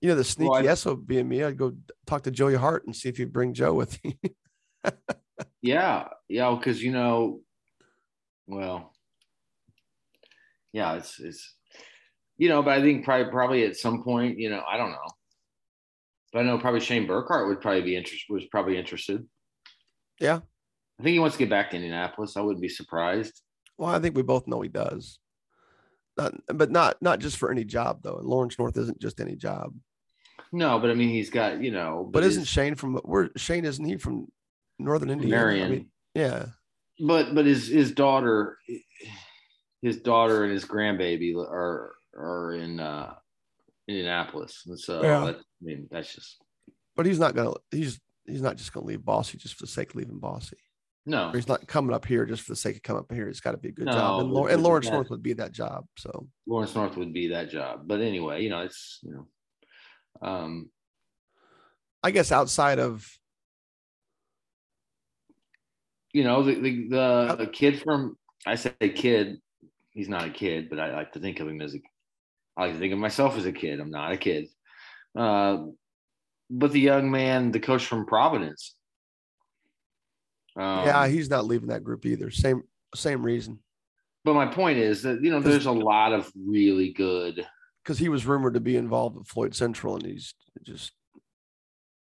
you know, the sneaky well, I, SOB being me, I'd go talk to Joey Hart and see if he'd bring Joe with me. yeah, yeah, because you know, well, yeah, it's it's you know, but I think probably probably at some point, you know, I don't know, but I know probably Shane Burkhart would probably be interested. Was probably interested. Yeah, I think he wants to get back to Indianapolis. I wouldn't be surprised. Well, I think we both know he does. Not, but not not just for any job though. And Lawrence North isn't just any job. No, but I mean, he's got you know. But, but isn't Shane from where? Shane isn't he from Northern Indiana. Marion. I mean, yeah. But but his his daughter, his daughter and his grandbaby are are in uh, Indianapolis, and so yeah. that, I mean that's just. But he's not gonna. He's he's not just gonna leave Bosse just for the sake of leaving Bosse. No, he's not coming up here just for the sake of coming up here. It's got to be a good no, job, and, and Lawrence North would be that job. So Lawrence North would be that job. But anyway, you know, it's you know, um, I guess outside of you know, the the, the, the kid from I say kid, he's not a kid, but I like to think of him as a I like to think of myself as a kid. I'm not a kid. Uh, but the young man, the coach from Providence, Um, yeah, he's not leaving that group either. Same same reason. but my point is that you know there's a lot of really good. Because he was rumored to be involved with Floyd Central, and he's just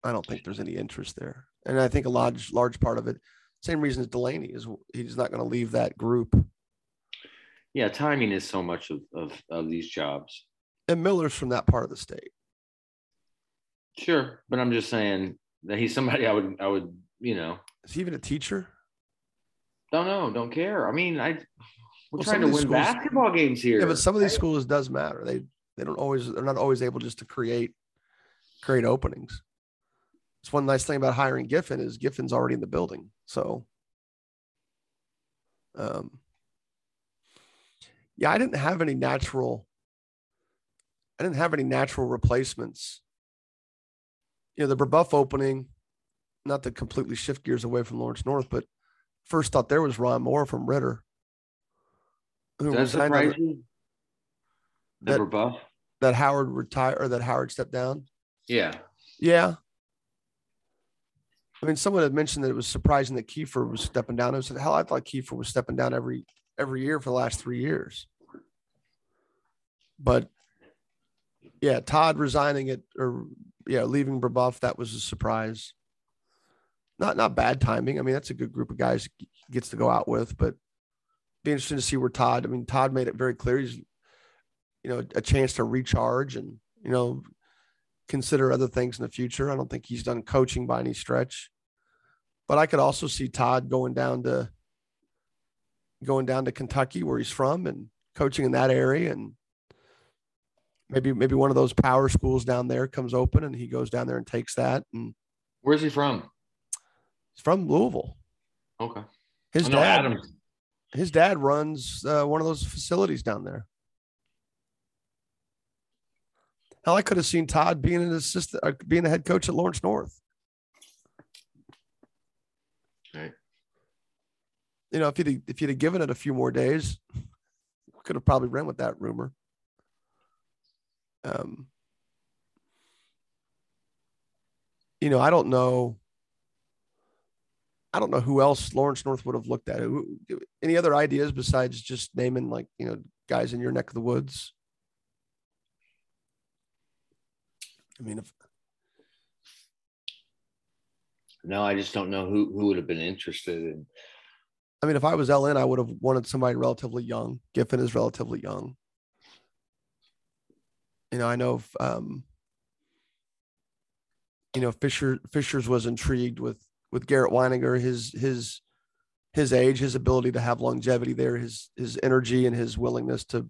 I don't think there's any interest there. And I think a large large part of it, same reason as Delaney is he's not going to leave that group. Yeah, timing is so much of, of of these jobs. And Miller's from that part of the state. Sure, but I'm just saying that he's somebody I would I would you know Is he even a teacher? don't know don't care. I mean I we're Well, trying to win schools- basketball games here. Yeah, but some of these right? schools does matter. They they don't always they're not always able just to create create openings. It's one nice thing about hiring Giffen is Giffen's already in the building. So um yeah, I didn't have any natural I didn't have any natural replacements. You know, the Brebeuf opening, not to completely shift gears away from Lawrence North, but first thought there was Ron Moore from Ritter. who Does that the- surprise you? That that Howard retired or that Howard stepped down. Yeah. Yeah. I mean, someone had mentioned that it was surprising that Keefer was stepping down. I said, hell, I thought Keefer was stepping down every every year for the last three years. But yeah, Todd resigning it or yeah, leaving Brebeuf, that was a surprise. Not not bad timing. I mean, that's a good group of guys gets to go out with, but be interesting to see where Todd. I mean, Todd made it very clear he's you know a chance to recharge and you know consider other things in the future. I don't think he's done coaching by any stretch, but I could also see Todd going down to going down to Kentucky where he's from and coaching in that area and maybe maybe one of those power schools down there comes open and he goes down there and takes that and Where's he from? he's from Louisville. Okay. His dad Adam. his dad runs uh, one of those facilities down there. Hell, I could have seen Todd being an assistant, uh, being a head coach at Lawrence North. Right. You know, if you'd if you'd have given it a few more days, could have probably ran with that rumor. Um, you know, I don't know. I don't know who else Lawrence North would have looked at. Any other ideas besides just naming like you know guys in your neck of the woods? I mean, if No, I just don't know who who would have been interested in. I mean, if I was LN, I would have wanted somebody relatively young. Giffen is relatively young. You know, I know, if, um, you know, Fisher Fisher's was intrigued with with Garrett Winegar, his his his age, his ability to have longevity there, his his energy and his willingness to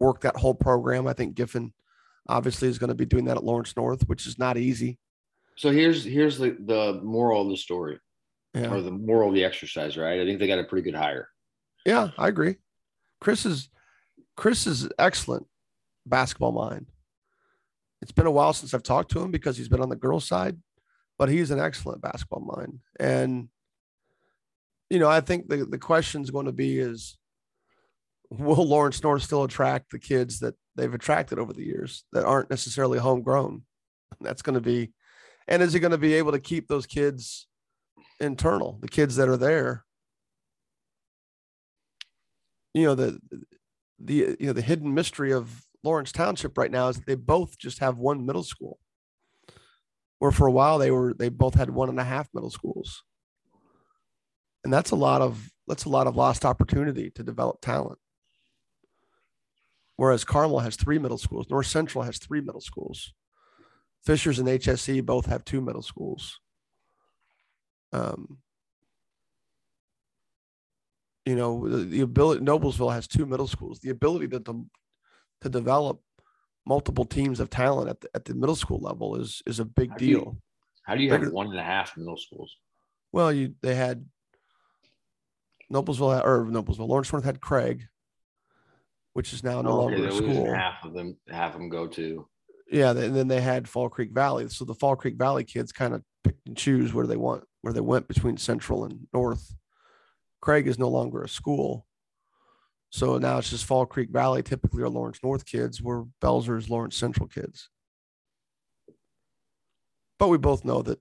work that whole program. I think Giffen obviously is going to be doing that at Lawrence North, which is not easy. So here's here's the the moral of the story Yeah. or the moral of the exercise, right? I think they got a pretty good hire. Yeah, I agree. Chris is Chris is excellent basketball mind. It's been a while since I've talked to him because he's been on the girls' side, but he's an excellent basketball mind. And you know, I think the the question is going to be is will Lawrence North still attract the kids that they've attracted over the years that aren't necessarily homegrown? That's going to be and is he going to be able to keep those kids internal, the kids that are there? you know the the you know the hidden mystery of Lawrence Township right now is they both just have one middle school. Where for a while they were they both had one and a half middle schools. And that's a lot of that's a lot of lost opportunity to develop talent. Whereas Carmel has three middle schools, North Central has three middle schools. Fishers and HSE both have two middle schools. Um, you know the, the ability noblesville has two middle schools the ability to, to to develop multiple teams of talent at the, at the middle school level is is a big How do you- deal How do you have one and a half middle schools? well you they had noblesville or noblesville lawrence north had craig which is now no Oh, longer a school half of them. Half of them go to. yeah and then they had fall creek valley so the fall creek valley kids kind of picked and choose where they want where they went between central and north craig is no longer a school so now it's just fall creek valley typically are lawrence north kids where belzer is lawrence central kids but we both know that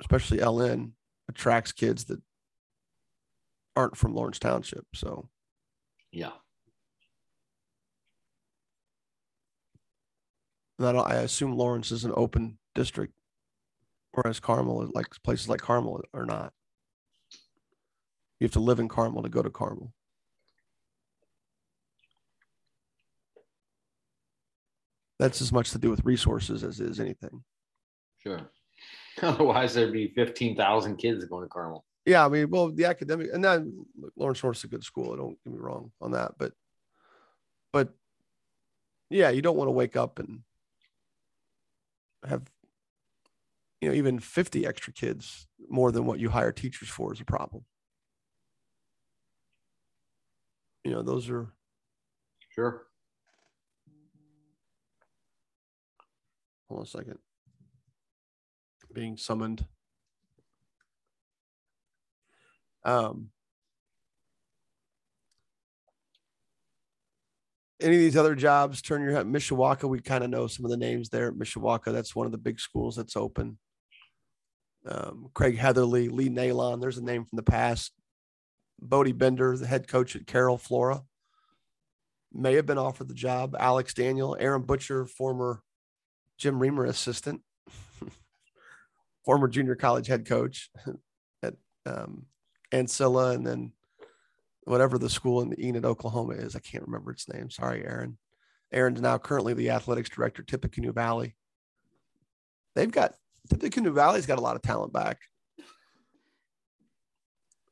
especially ln attracts kids that aren't from Lawrence Township. So Yeah. That I assume Lawrence is an open district, whereas Carmel, is like places like Carmel, are not. You have to live in Carmel to go to Carmel. That's as much to do with resources as is anything. Sure. Otherwise, there'd be 15,000 kids going to Carmel. Yeah, I mean, well, the academic, and then look, Lawrence North is a good school. Don't get me wrong on that, but, but, yeah, you don't want to wake up and have, you know, even fifty extra kids more than what you hire teachers for is a problem. You know, those are Sure. hold on a second. Being summoned. Um, any of these other jobs, turn your head. Mishawaka, we kind of know some of the names there. Mishawaka, that's one of the big schools that's open. Um, Craig Heatherly, Lee Nailon, there's a name from the past. Bodie Bender, the head coach at Carroll, Flora, may have been offered the job. Alex Daniel, Aaron Butcher, former Jim Reamer assistant, former junior college head coach at um, Ancilla, and then whatever the school in Enid, Oklahoma is. I can't remember its name. Sorry, Aaron. Aaron's now currently the athletics director, Tippecanoe Valley. They've got Tippecanoe Valley's got a lot of talent back.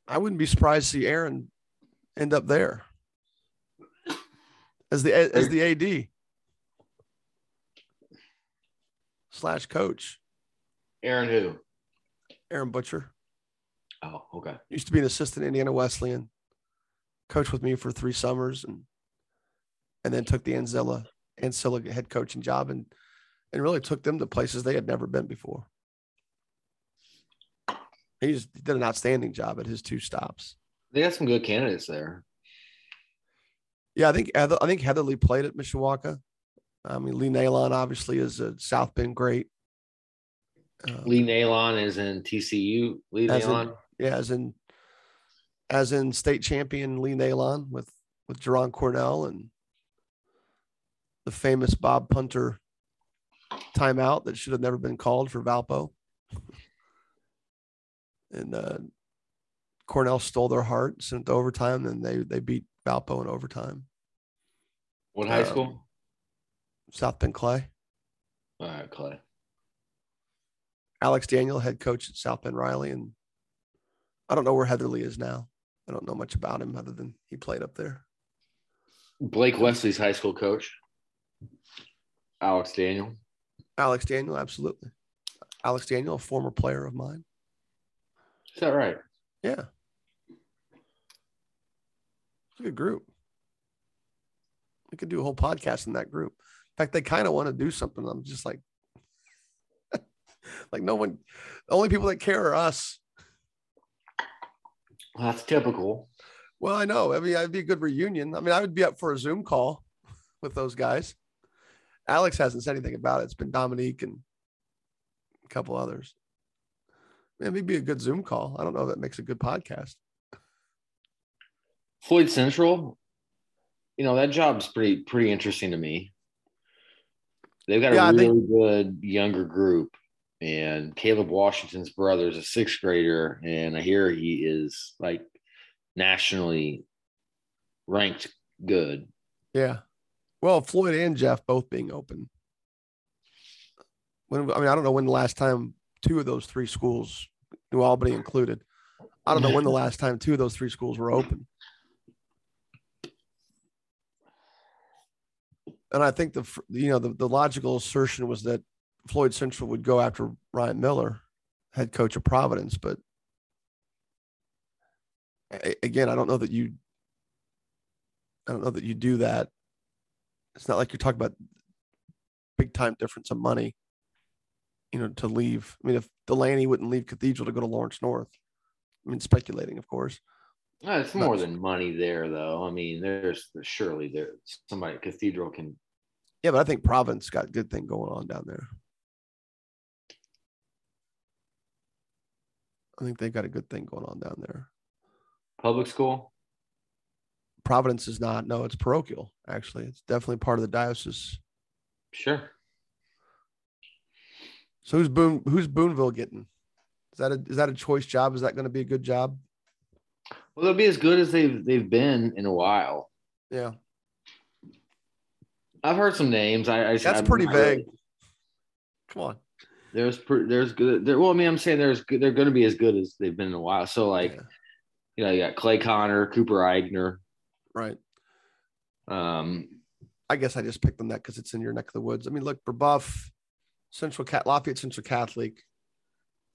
I wouldn't be surprised to see Aaron end up there as the as the AD slash coach. Aaron who? Aaron Butcher Oh, okay. used to be an assistant Indiana Wesleyan, coached with me for three summers, and and then took the Anzilla Ancilla head coaching job and and really took them to places they had never been before. He just did an outstanding job at his two stops. They got some good candidates there. Yeah, I think Heather, I think Heatherly played at Mishawaka. I mean, Lee Nailon obviously is a South Bend great. Um, Lee Nailon is in TCU. Lee Nailon. yeah, as in as in state champion Lee Nailon with with Jaraan Cornell and the famous Bob Punter timeout that should have never been called for Valpo. And uh, Cornell stole their heart, sent it to overtime, and they they beat Valpo in overtime. what high um, school? South Bend Clay. All right, Clay. Alex Daniel, head coach at South Bend Riley, and I don't know where Heatherly is now. I don't know much about him other than he played up there. Blake Wesley's high school coach. Alex Daniel. Alex Daniel, absolutely. Alex Daniel, a former player of mine. Is that right? Yeah. It's a good group. We could do a whole podcast in that group. In fact, they kind of want to do something. I'm just like, like no one, the only people that care are us. Well, that's typical. Well, I know. I mean, it'd be a good reunion. I mean, I would be up for a Zoom call with those guys. Alex hasn't said anything about it. It's been Dominique and a couple others. Maybe it'd be a good Zoom call. I don't know if that makes a good podcast. Floyd Central, you know, that job's pretty pretty interesting to me. They've got Yeah, a really think- good younger group. And Caleb Washington's brother is a sixth grader, and I hear he is like nationally ranked good. Yeah. Well, Floyd and Jeff both being open. When I mean, I don't know when the last time two of those three schools, New Albany included, I don't know when the last time two of those three schools were open. And I think the you know the, the logical assertion was that Floyd Central would go after Ryan Miller, head coach of Providence, but again, I don't know that you I don't know that you do that. It's not like you're talking about big time difference of money, you know, to leave. I mean, if Delaney wouldn't leave Cathedral to go to Lawrence North, I mean, speculating, of course. Uh, It's more than money there, though. I mean, there's surely there somebody Cathedral can. Yeah, but I think Providence got a good thing going on down there. I think they've got a good thing going on down there. Public school? Providence is not. No, it's parochial. Actually, it's definitely part of the diocese. Sure. So who's Boone? Who's Boonville getting? Is that a is that a choice job? Is that going to be a good job? Well, they'll be as good as they've they've been in a while. Yeah, I've heard some names. I, I that's I'm pretty not vague. Come on. There's there's good. There, well, I mean, I'm saying there's good, they're going to be as good as they've been in a while. So like, Yeah, you know, you got Clay Connor, Cooper Eigner. right. Um, I guess I just picked on that because it's in your neck of the woods. I mean, look, Brebeuf, Central Cat, Lafayette Central Catholic,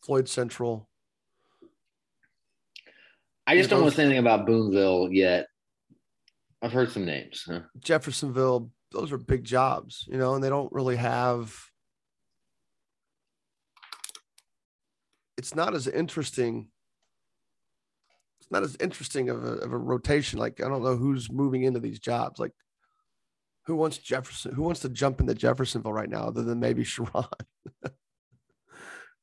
Floyd Central. I just don't to say anything about Boonville yet. I've heard some names. Huh? Jeffersonville, those are big jobs, you know, and they don't really have. It's not as interesting. It's not as interesting of a, of a rotation. Like I don't know who's moving into these jobs. Like who wants Jefferson? Who wants to jump into Jeffersonville right now, other than maybe Sharon?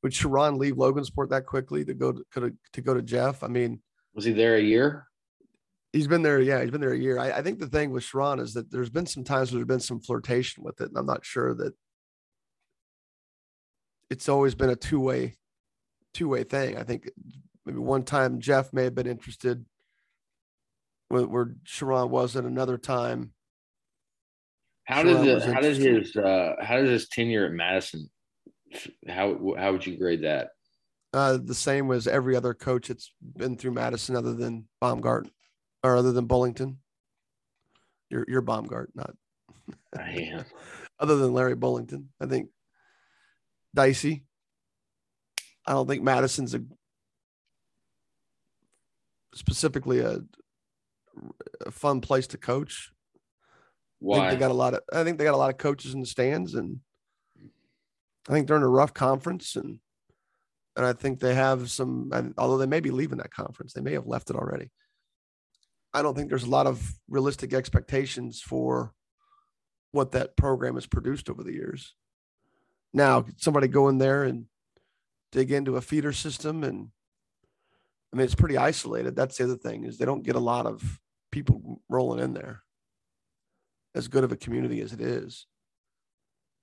Would Sharon leave Logansport that quickly to go to, to, to go to Jeff? I mean, Was he there a year? He's been there, yeah. He's been there a year. I, I think the thing with Sharon is that there's been some times where there's been some flirtation with it, and I'm not sure that it's always been a two way, two way thing. I think maybe one time Jeff may have been interested, where, where Sharon wasn't. Another time, How Sharon did was the, how interested. his uh, how did his tenure at Madison? How how would you grade that? uh, the same as every other coach that's been through Madison, other than Baumgart or other than Bullington. You're you're Baumgart, not Yeah. other than Larry Bullington. I think dicey. I don't think Madison's a specifically a, a fun place to coach. I think Why? they got a lot of I think they got a lot of coaches in the stands and I think they're in a rough conference and and I think they have some and although they may be leaving that conference, they may have left it already. I don't think there's a lot of realistic expectations for what that program has produced over the years. Now, somebody go in there and dig into a feeder system and I mean it's pretty isolated. That's the other thing is they don't get a lot of people rolling in there as good of a community as it is.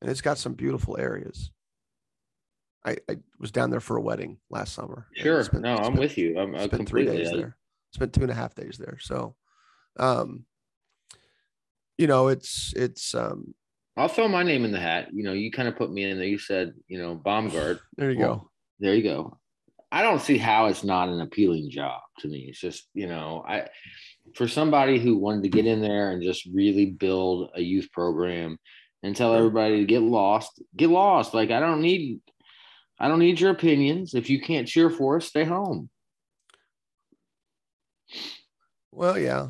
And it's got some beautiful areas. I, I was down there for a wedding last summer. Sure. spent- no, I'm with you. I'm, i spent three days I- there. Spent two and a half days there. So, um, you know, it's it's um, I'll throw my name in the hat. You know, you kind of put me in there. You said, you know, Baumgart. there you Well, go. There you go. I don't see how it's not an appealing job to me. It's just, you know, I for somebody who wanted to get in there and just really build a youth program and tell everybody to get lost, get lost. Like I don't need I don't need your opinions. If you can't cheer for us, stay home. Well, yeah.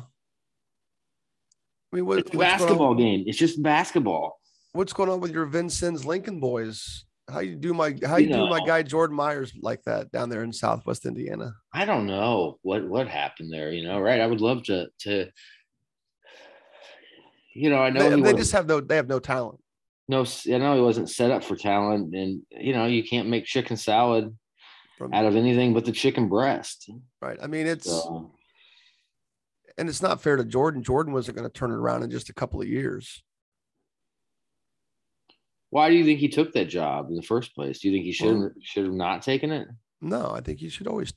I mean, what, It's a basketball game. It's just basketball. what's going on with your Vincennes Lincoln boys? How you do my how you, You do my guy Jordan Myers like that down there in Southwest Indiana? I don't know what what happened there, you know, right? I would love to to you know, I know They, they just have no they have no talent. no I know he wasn't set up for talent and you know, you can't make chicken salad From out of anything but the chicken breast. right. I mean, it's So and it's not fair to Jordan. Jordan wasn't going to turn it around in just a couple of years. Why do you think he took that job in the first place? Do you think he should Well- should have not taken it? No, I think you should always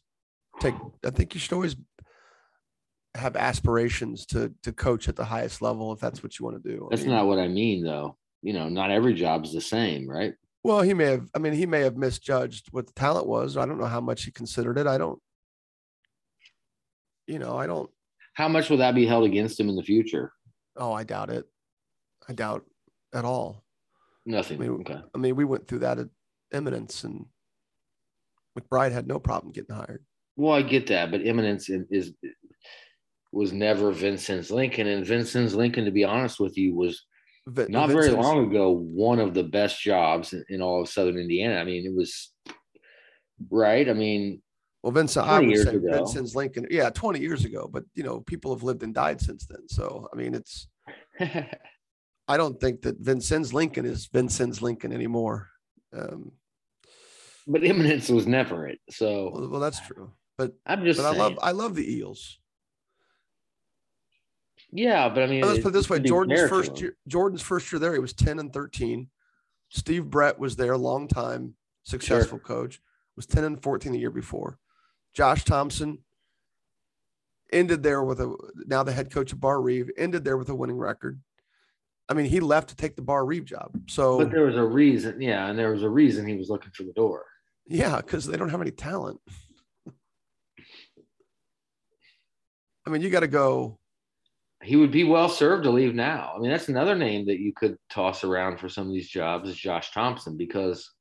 take. I think you should always have aspirations to to coach at the highest level if that's what you want to do. I That's mean, not what I mean though. You know, not every job's the same, right? Well, he may have. I mean, he may have misjudged what the talent was. I don't know how much he considered it. I don't. You know, I don't. How much will that be held against him in the future? Oh, I doubt it. I doubt at all. Nothing. I mean, okay. I mean, we went through that at Eminence, and McBride had no problem getting hired. Well, I get that, but Eminence is, is was never Vincennes Lincoln, and Vincennes Lincoln, to be honest with you, was Vi- not very long ago one of the best jobs in, in all of Southern Indiana. I mean, it was right. I mean, Well, Vincent, I would say ago. Vincennes Lincoln. Yeah, 20 years ago. But, you know, people have lived and died since then. So, I mean, it's, I don't think that Vincennes Lincoln is Vincennes Lincoln anymore. Um, but Eminence was never it. So Well, well that's true. But I'm just but I love. I love the Eels. yeah, but I mean, Let's put it this way: Jordan's first year, Jordan's first year there, he was ten and thirteen. Steve Brett was there, long time successful coach, was ten and fourteen the year before. Josh Thompson ended there with a now the head coach of Barr-Reeve ended there with a winning record. I mean, he left to take the Barr-Reeve job. So But there was a reason, yeah, and there was a reason he was looking for the door. yeah, because they don't have any talent. I mean, you got to go. He would be well served to leave now. I mean, that's another name that you could toss around for some of these jobs is Josh Thompson because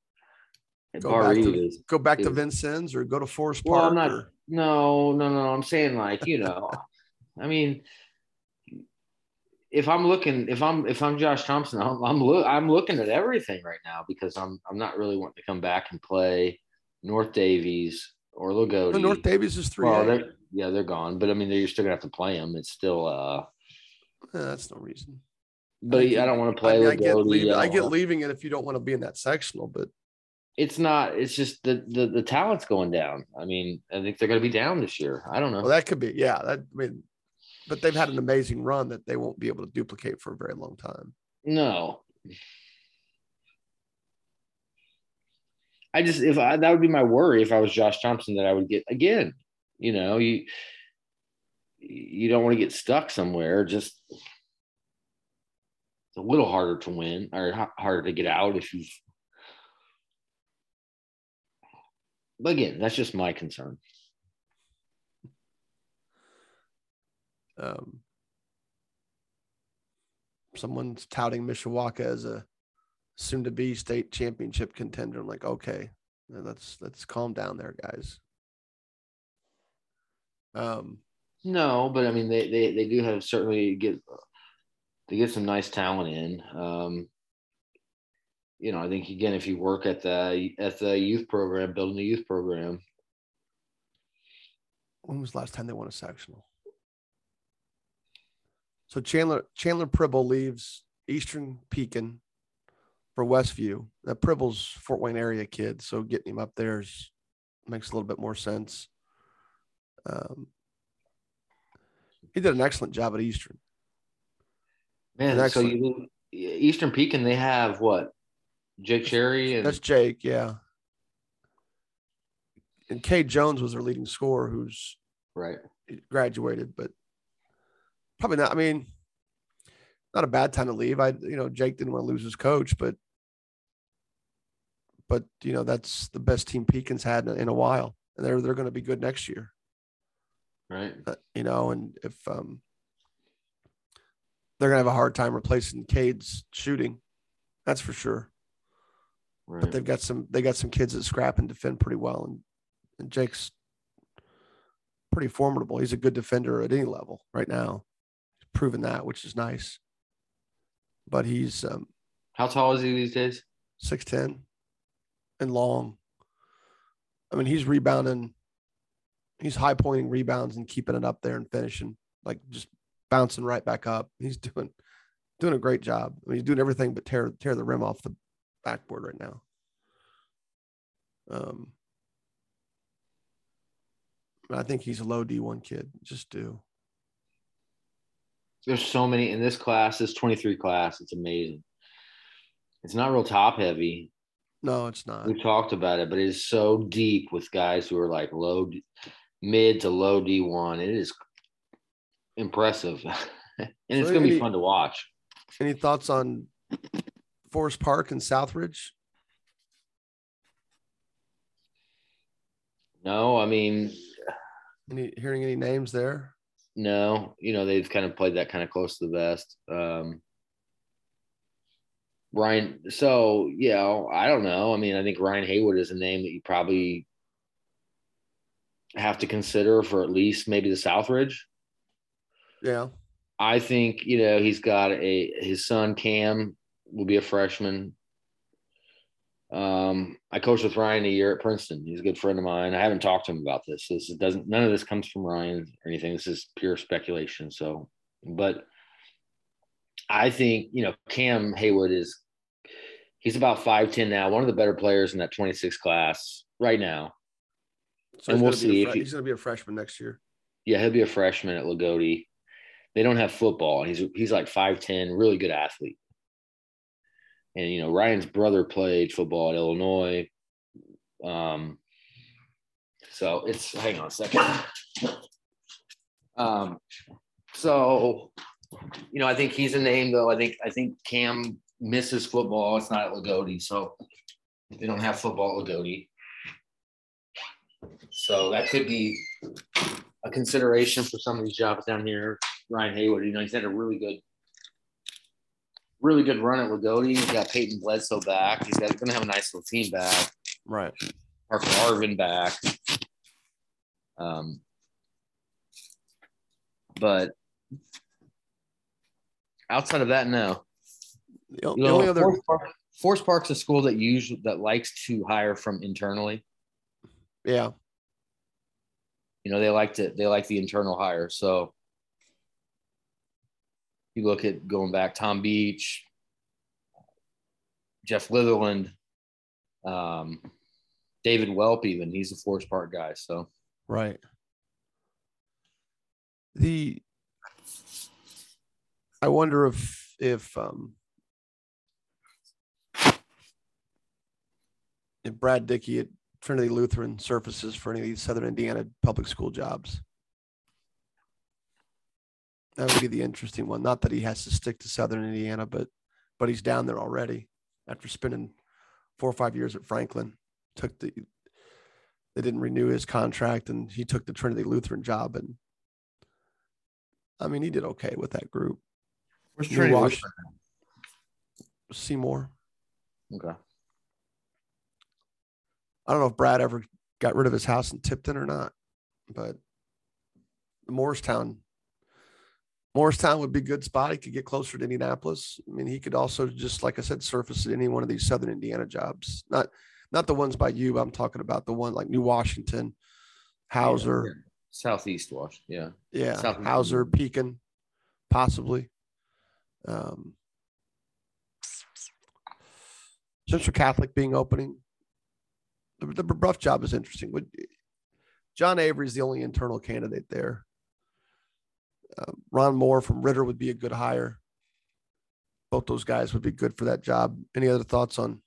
Go Bar back to- is Go back to is- Vincennes or go to Forest Well, Park. I'm not- or- no, no, no. I'm saying like you know, I mean, if I'm looking, if I'm if I'm Josh Thompson, I'm I'm, look, I'm looking at everything right now because I'm I'm not really wanting to come back and play North Daviess or Loogootee. No, North Daviess is three. Well, they're, yeah, they're gone. But I mean, you're still gonna have to play them. It's still, uh, that's no reason. but I, don't want to play I, mean, I get I get leaving it if you don't want to be in that sectional, but It's not. It's just the the the talent's going down. I mean, I think they're gonna be down this year. I don't know. well, that could be yeah. That I mean, but they've had an amazing run that they won't be able to duplicate for a very long time. No. I just if I that would be my worry if I was Josh Thompson that I would get again. You know, you you don't want to get stuck somewhere. Just it's a little harder to win or harder to get out if you've. But again, that's just my concern. Um, someone's touting Mishawaka as a soon-to-be state championship contender. I'm like, okay, let's let's calm down there, guys. Um, No, but I mean they they they do have certainly get they get some nice talent in. Um, you know, I think again if you work at the at the youth program, building the youth program, when was the last time they won a sectional? So Chandler Chandler Pribble leaves Eastern Pekin for Westview. That Pribble's Fort Wayne area kid, so getting him up there is, makes a little bit more sense. Um, he did an excellent job at Eastern. man. So you Eastern Pekin, they have what Jake Cherry and That's Jake, yeah. And Kay Jones was their leading scorer, who's right. graduated, but probably not. I mean, not a bad time to leave. I, you know, Jake didn't want to lose his coach, but, but you know, that's the best team Pekin's had in, in a while, and they're they're going to be good next year. Right. Uh, you know, and if um, they're going to have a hard time replacing Cade's shooting, that's for sure. Right. But they've got some they got some kids that scrap and defend pretty well, and and Jake's pretty formidable. He's a good defender at any level right now. Proven that, which is nice. But he's um, How tall is he these days? six ten and long. I mean, he's rebounding. He's high pointing rebounds and keeping it up there and finishing, like just bouncing right back up. He's doing doing a great job. I mean, he's doing everything but tear tear the rim off the backboard right now. Um, I think he's a low D one kid. Just do. There's so many in this class, this 23 class. It's amazing. It's not real top heavy. No, it's not. We've talked about it, but it is so deep with guys who are like low, mid to low D1. It is impressive. and it's going to be fun to watch. Any thoughts on Forest Park and Southridge? No, I mean, Any hearing any names there? No, you know, they've kind of played that kind of close to the vest. Um, Ryan, so, yeah, I don't know. I mean, I think Ryan Haywood is a name that you probably have to consider for at least maybe the Southridge. Yeah. I think you know he's got a his son Cam will be a freshman. Um, I coached with Ryan a year at Princeton. He's a good friend of mine. I haven't talked to him about this. This doesn't none of this comes from Ryan or anything. This is pure speculation. So, but I think you know Cam Haywood is He's about 5'10 now, one of the better players in that 26 class right now. So And we'll see if he- he's going to be a freshman next year. Yeah, he'll be a freshman at Loogootee. They don't have football. and He's he's like 5'10, really good athlete. And you know, Ryan's brother played football at Illinois. Um so it's hang on a second. Um so you know, I think he's a name though. I think I think Cam misses football. It's not at Loogootee, so they don't have football at Loogootee. So that could be a consideration for some of these jobs down here. Ryan Hayward, you know, he's had a really good, really good run at Loogootee. He's got Peyton Bledsoe back. He's got going to have a nice little team back. Right. Parker Arvin back. Um, but outside of that, no. The, o- the know, only other Forest, Park, Forest Park's a school that usually that likes to hire from internally. yeah. you know they like to they like the internal hire so you look at going back tom beach jeff litherland um, david welp even he's a forest park guy so Right. The I wonder if if um if Brad Dickey at Trinity Lutheran surfaces for any of these Southern Indiana public school jobs. That would be the interesting one. Not that he has to stick to Southern Indiana, but but he's down there already after spending four or five years at Franklin. Took the they didn't renew his contract and he took the Trinity Lutheran job and I mean he did okay with that group. where's New Trinity Wash- Seymour. Okay I don't know if Brad ever got rid of his house in Tipton or not, but Morristown, Morristown would be a good spot. He could get closer to Indianapolis. I mean, he could also just, like I said, surface at any one of these Southern Indiana jobs. Not, not the ones by you. I'm talking about the one like New Washington, Hauser, Yeah. southeast wash yeah yeah, South Hauser, Pekin, possibly. Um, Central Catholic being opening. The, the Brebeuf job is interesting. Would John Avery is the only internal candidate there. Uh, Ron Moore from Ritter would be a good hire. Both those guys would be good for that job. Any other thoughts on?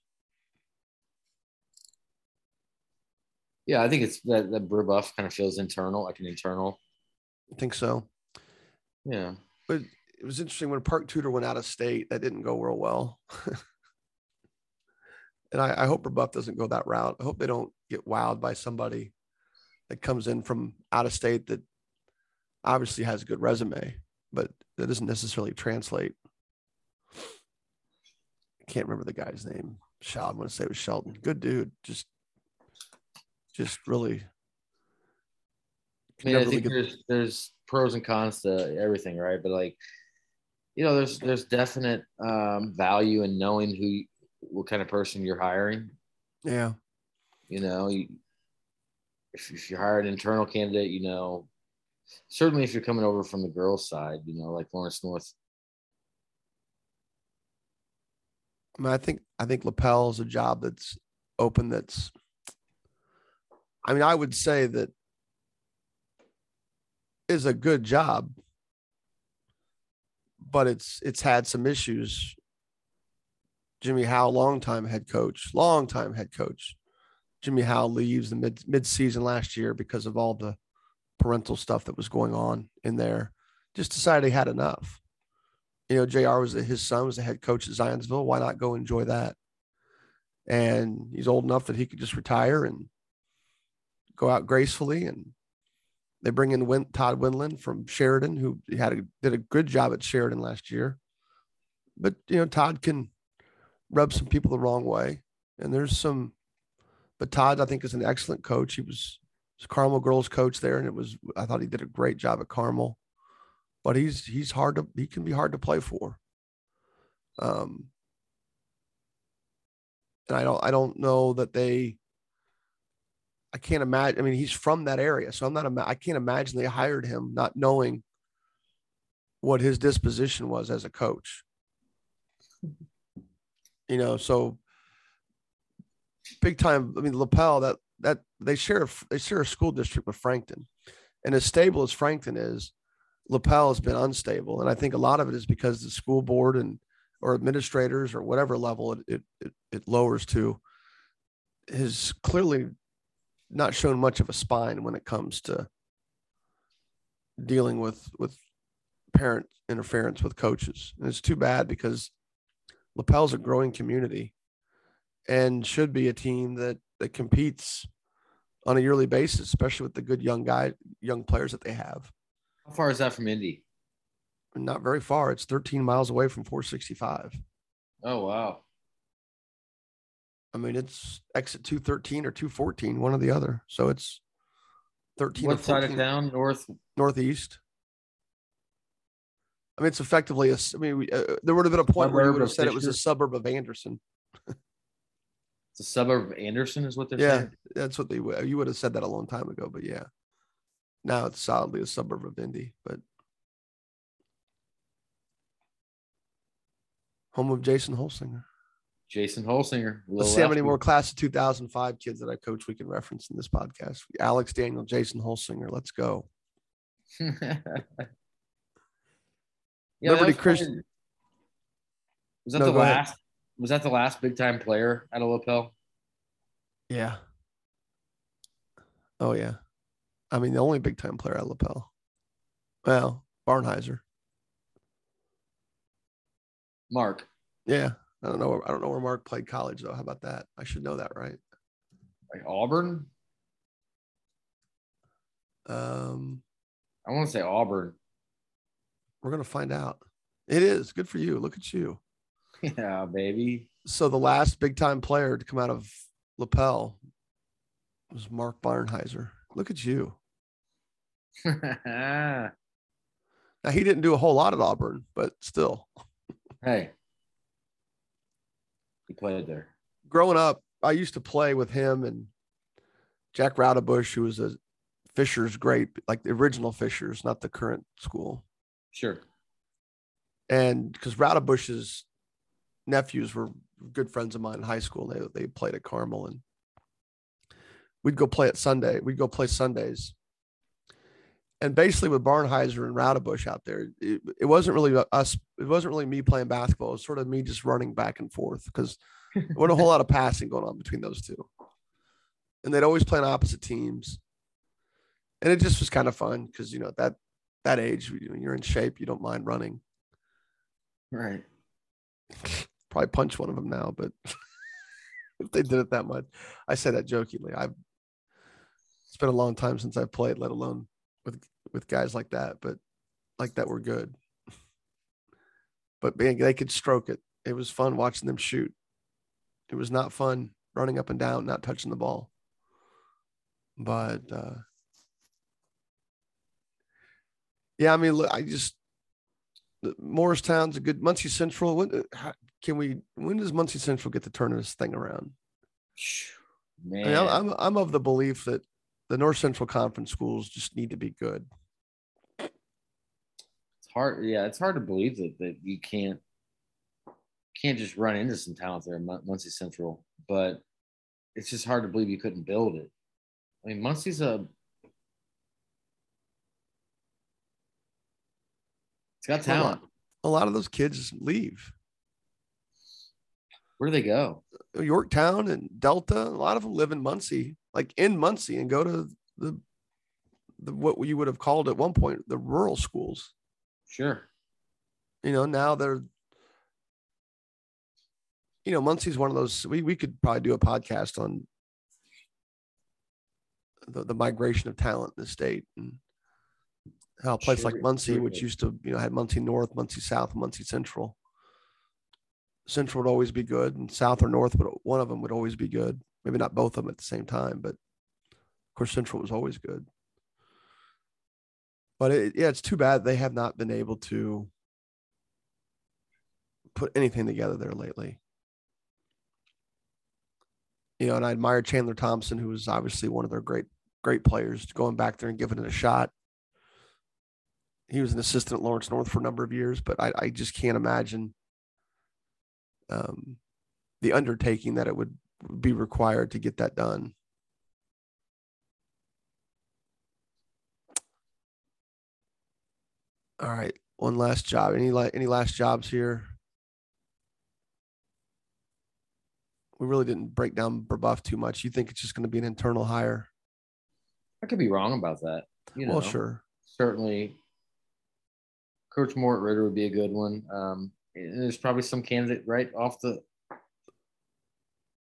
yeah i think it's that that Brebeuf kind of feels internal like an internal I think so. yeah But it was interesting when Park Tudor went out of state. That didn't go real well. and I, I hope Rebuff doesn't go that route. I hope they don't get wowed by somebody that comes in from out of state that obviously has a good resume, but that doesn't necessarily translate. I can't remember the guy's name. Sheldon, I want to say it was Sheldon. Good dude. Just, just really. I mean, I think really there's there's pros and cons to everything, right? But like, you know, there's there's definite um, value in knowing who, what kind of person you're hiring. yeah. You know, you, if if you hire an internal candidate, you know, certainly if you're coming over from the girls' side, you know, like Lawrence North. I mean, I think I think lapel is a job that's open. That's, I mean, I would say that is a good job, but it's it's had some issues. Jimmy Howe, longtime head coach, longtime head coach. Jimmy Howe leaves the mid mid season last year because of all the parental stuff that was going on in there. Just decided he had enough you know, JR was his son was the head coach at Zionsville. Why not go enjoy that? And he's old enough that he could just retire and go out gracefully. And they bring in Win, Todd Winland from Sheridan, who had a, did a good job at Sheridan last year. But you know, Todd can rub some people the wrong way, and there's some. But Todd, I think, is an excellent coach. He was, Carmel girls coach there, and it was I thought he did a great job at Carmel but he's he's hard to he can be hard to play for. Um, and I don't I don't know that they. I can't imagine. I mean, he's from that area, so I'm not. I can't imagine they hired him not knowing what his disposition was as a coach. You know, so big time. I mean, Lapel that that they share they share a school district with Frankton, and as stable as Frankton is, Lapel has been unstable, and I think a lot of it is because the school board and or administrators or whatever level it it, it, lowers to has clearly not shown much of a spine when it comes to dealing with with parent interference with coaches. And it's too bad because Lapel's a growing community and should be a team that that competes on a yearly basis, especially with the good young guy, young players that they have. How far is that from Indy? Not very far. It's 13 miles away from 465. Oh wow. I mean, it's exit 213 or 214, one or the other. So it's 13 What side of town? North. northeast. I mean, it's effectively a. I mean, we, uh, there would have been a point where you would have said it was a suburb of Anderson. It's a suburb of Anderson, is what they're Yeah, saying. that's what they would. You would have said that a long time ago, but yeah, now it's solidly a suburb of Indy, but home of Jason Holsinger. Jason Holsinger. Let's see how many more class of 2005 kids that I coach we can reference in this podcast. Alex Daniel, Jason Holsinger. Let's go. yeah, Liberty Christian- Was that No, the last? ahead. Was that the last big time player at a lapel? Yeah. Oh yeah. I mean, the only big time player at Lapel. Well, Barnheiser. Mark. Yeah. I don't know. I don't know where Mark played college though. How about that? I should know that, right? Like Auburn? Um, I want to say Auburn. we're gonna find out. It is good for you. Look at you. Yeah, baby. So the last big time player to come out of Lapel was Mark Barnheiser. Look at you. Now he didn't do a whole lot at Auburn, but still. Hey. He played there. growing up, I used to play with him and Jack Raudebush, who was a Fisher's great, like the original Fishers, not the current school. Sure. And because Raudebush's nephews were good friends of mine in high school, they they played at Carmel, and we'd go play at Sunday. We'd go play Sundays. And basically, with Barnheiser and Raudebush out there, it, it wasn't really us. It wasn't really me playing basketball. It was sort of me just running back and forth because there wasn't a whole lot of passing going on between those two. And they'd always play on opposite teams. And it just was kind of fun because, you know, at that that age, when you're in shape, you don't mind running. Right. Probably punch one of them now, but if they did it that much, I say that jokingly. I've it's been a long time since I've played, let alone with with guys like that, but like that were good. But man, they could stroke it. It was fun watching them shoot. It was not fun running up and down, not touching the ball. But uh yeah, I mean, look, I just Morristown's a good Muncie Central. When uh, can we? When does Muncie Central get to turn this thing around? I Man. mean, I'm, I'm of the belief that the North Central Conference schools just need to be good. it's hard. Yeah, it's hard to believe that, that you can't can't just run into some talent there Muncie Central, but it's just hard to believe you couldn't build it. I mean, Muncie's a it's got talent. A lot of those kids leave Where do they go? Yorktown and Delta. A lot of them live in Muncie, like in Muncie, and go to the the what you would have called at one point the rural schools. Sure. you know now they're you know muncie's one of those we, we could probably do a podcast on the, the migration of talent in the state and how a place like Sure, muncie which used to you know had muncie north muncie south muncie central central would always be good and south or north but one of them would always be good maybe not both of them at the same time but of course central was always good but it, yeah it's too bad they have not been able to put anything together there lately. You know, and I admire Chandler Thompson, who was obviously one of their great, great players, going back there and giving it a shot. He was an assistant at Lawrence North for a number of years, but I, I just can't imagine um, the undertaking that it would be required to get that done. All right, one last job. Any like any last jobs here? We really didn't break down Brebeuf too much. You think it's just going to be an internal hire? I could be wrong about that. You know, well, sure. Certainly, Coach Mort Ritter would be a good one. Um, there's probably some candidate right off the,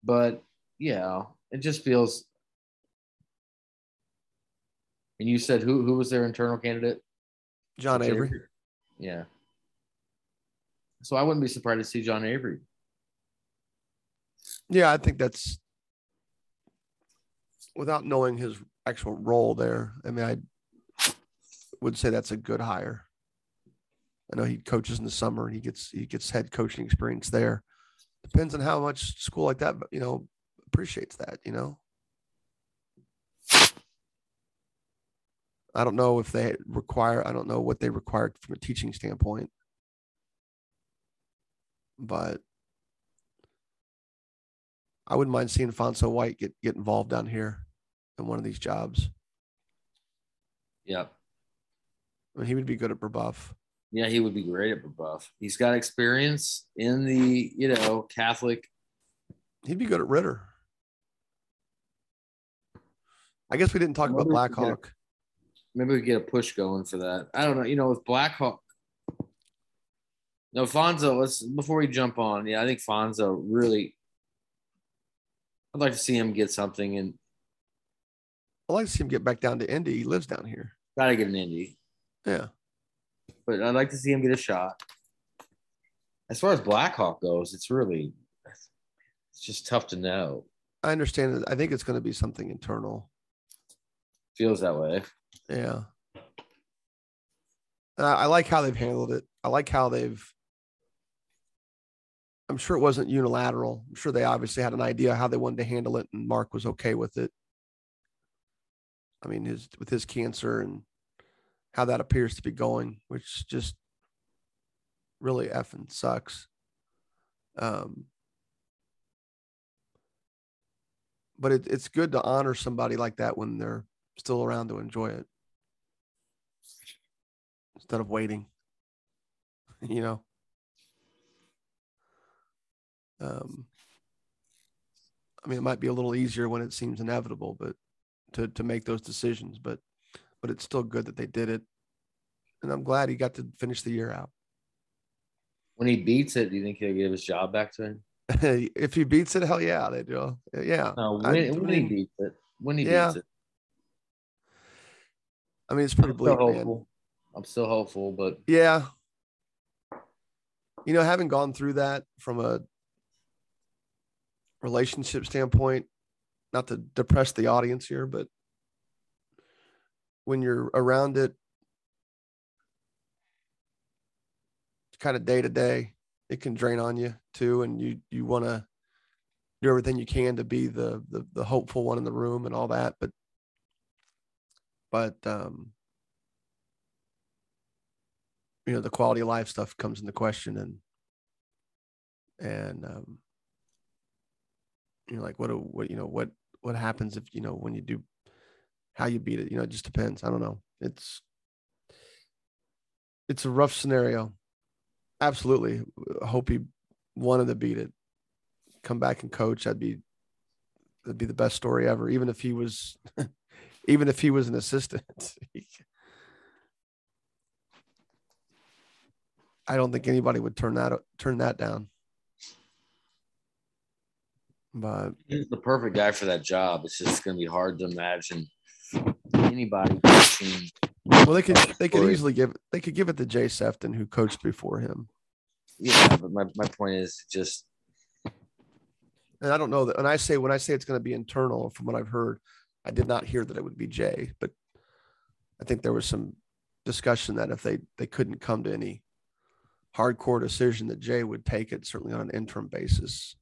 but yeah, it just feels. And you said who who was their internal candidate? John Avery. Yeah. So I wouldn't be surprised to see John Avery. Yeah, I think that's without knowing his actual role there. I mean, I would say that's a good hire. I know he coaches in the summer and he gets he gets head coaching experience there. Depends on how much school like that, you know, appreciates that, you know. I don't know if they require, I don't know what they require from a teaching standpoint. But I wouldn't mind seeing Fonso White get, get involved down here in one of these jobs. Yep. I mean, he would be good at Brebeuf. Yeah, he would be great at Brebeuf. He's got experience in the, you know, Catholic. He'd be good at Ritter. I guess we didn't talk about Blackhawk. Maybe we get a push going for that. I don't know. You know, with Blackhawk. No, Fonzo, let's before we jump on. Yeah, I think Fonzo really I'd like to see him get something and I'd like to see him get back down to Indy. He lives down here. Gotta get an Indy. Yeah. But I'd like to see him get a shot. As far as Blackhawk goes, it's really it's just tough to know. I understand. I think it's going to be something internal. Feels that way. Yeah. Uh, I like how they've handled it. I like how they've. I'm sure it wasn't unilateral. I'm sure they obviously had an idea how they wanted to handle it, and Mark was okay with it. I mean, his with his cancer and how that appears to be going, which just really effing sucks. Um, but it, it's good to honor somebody like that when they're still around to enjoy it instead of waiting you know um i mean it might be a little easier when it seems inevitable but to to make those decisions but but it's still good that they did it. And i'm glad he got to finish the year out. When he beats it do you think he'll give his job back to him? If he beats it hell yeah they do. Yeah. No, when, I, when he beats it when he yeah. beats it. I mean, it's pretty I'm bleak, man. I'm still hopeful, but yeah, you know, having gone through that from a relationship standpoint, not to depress the audience here, but when you're around it kind of day to day, it can drain on you too. And you, you want to do everything you can to be the, the, the hopeful one in the room and all that. But but um, you know the quality of life stuff comes into question and and um, you know like what what you know what what happens if you know when you do how you beat it. You know it just depends. I don't know. It's it's a rough scenario. Absolutely. Hope he wanted to beat it. Come back and coach. That'd be that'd be the best story ever. Even if he was even if he was an assistant. I don't think anybody would turn that turn that down. But he's the perfect guy for that job. It's just going to be hard to imagine anybody coaching. Well, they could they could easily give they could give it to Jay Sefton, who coached before him. Yeah, but my, my point is just and I don't know that. And I say when I say it's going to be internal, from what I've heard, I did not hear that it would be Jay, but I think there was some discussion that if they they couldn't come to any hardcore decision, that Jay would take it certainly on an interim basis.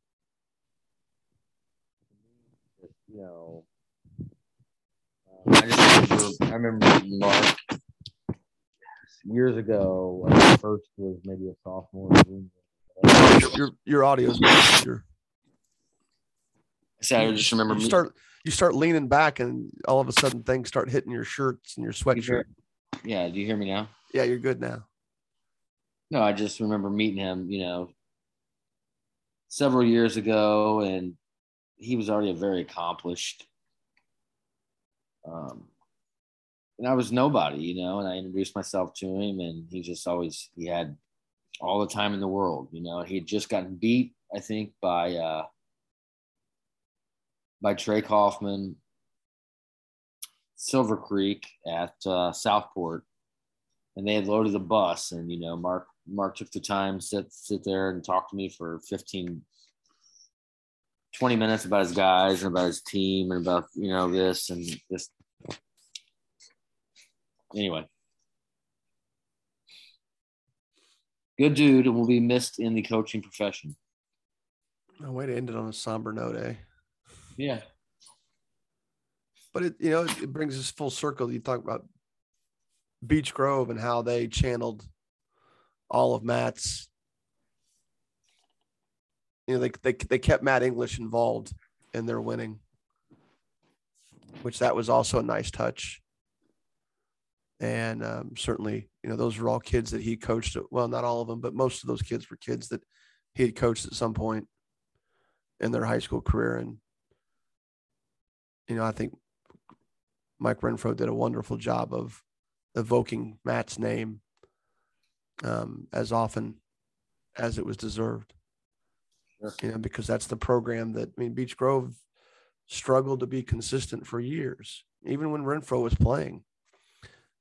You know, I just remember, I remember Mark years ago. First was maybe a sophomore. Your your audio is your I just remember you me- start you start leaning back, and all of a sudden things start hitting your shirts and your sweatshirt. Yeah, do you hear me now? Yeah, you're good now. No, I just remember meeting him, you know, several years ago, and he was already a very accomplished. Um, and I was nobody, you know, and I introduced myself to him, and he just always he had all the time in the world, you know. He had just gotten beat, I think, by uh, by Trey Kaufman, Silver Creek at uh, Southport, and they had loaded the bus and you know mark mark took the time sit sit there and talk to me for 15 20 minutes about his guys and about his team and about you know this and this anyway good dude and will be missed in the coaching profession No way to end it on a somber note, eh? yeah But it you know it brings us full circle. You talk about Beech Grove and how they channeled all of Matt's. You know, they they they kept Matt English involved in their winning, which that was also a nice touch. And um, certainly, you know, those were all kids that he coached. Well, not all of them, but most of those kids were kids that he had coached at some point in their high school career. And you know, I think Mike Renfro did a wonderful job of evoking Matt's name um, as often as it was deserved. You know, because that's the program that I mean, Beech Grove struggled to be consistent for years, even when Renfro was playing.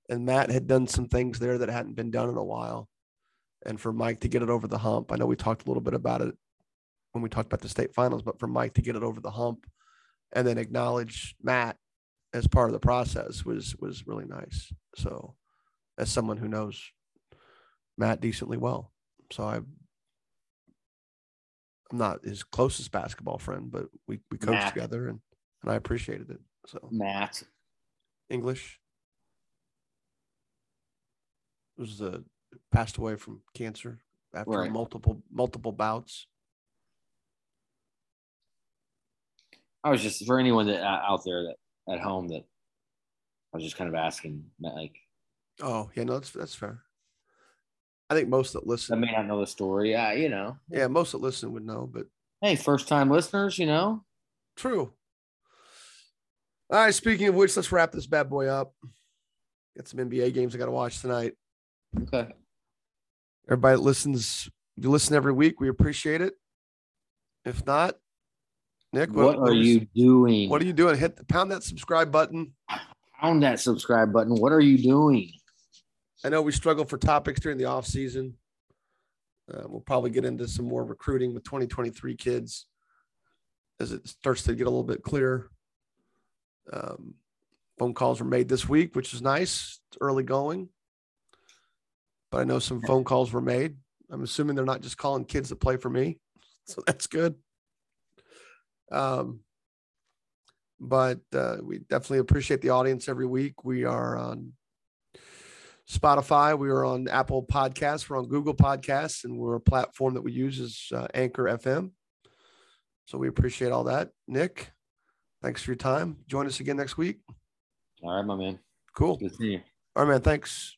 And Matt had done some things there that hadn't been done in a while. And for Mike to get it over the hump, I know we talked a little bit about it when we talked about the state finals, but for Mike to get it over the hump and then acknowledge Matt as part of the process was was really nice. So, as someone who knows Matt decently well, so I not his closest basketball friend, but we we coached Matt. together and and I appreciated it. So matt English was uh, passed away from cancer after Right. multiple multiple bouts. i was just for anyone that uh, out there that at home that i was just kind of asking like Oh yeah, no, that's that's fair. I think most that i listen, may not know the story uh, you know yeah, most that listen would know, but hey first time listeners you know True. All right. Speaking of which, let's wrap this bad boy up. Got some NBA games I got to watch tonight. okay Everybody that listens, you listen every week. We appreciate it. If not, Nick, what, are you doing What are you doing? Hit the pound that subscribe button. pound that subscribe button what are you doing I know we struggle for topics during the off season. Uh, we'll probably get into some more recruiting with 2023 kids as it starts to get a little bit clearer. Um, phone calls were made this week, which is nice. It's early going, but I know some phone calls were made. I'm assuming they're not just calling kids that play for me, so that's good. Um, but uh, we definitely appreciate the audience every week. We are on Spotify. We are on Apple Podcasts. We're on Google Podcasts, and we're a platform that we use is uh, Anchor FM. So we appreciate all that. Nick, thanks for your time. Join us again next week. all right my man Cool. good to see you All right, man. Thanks.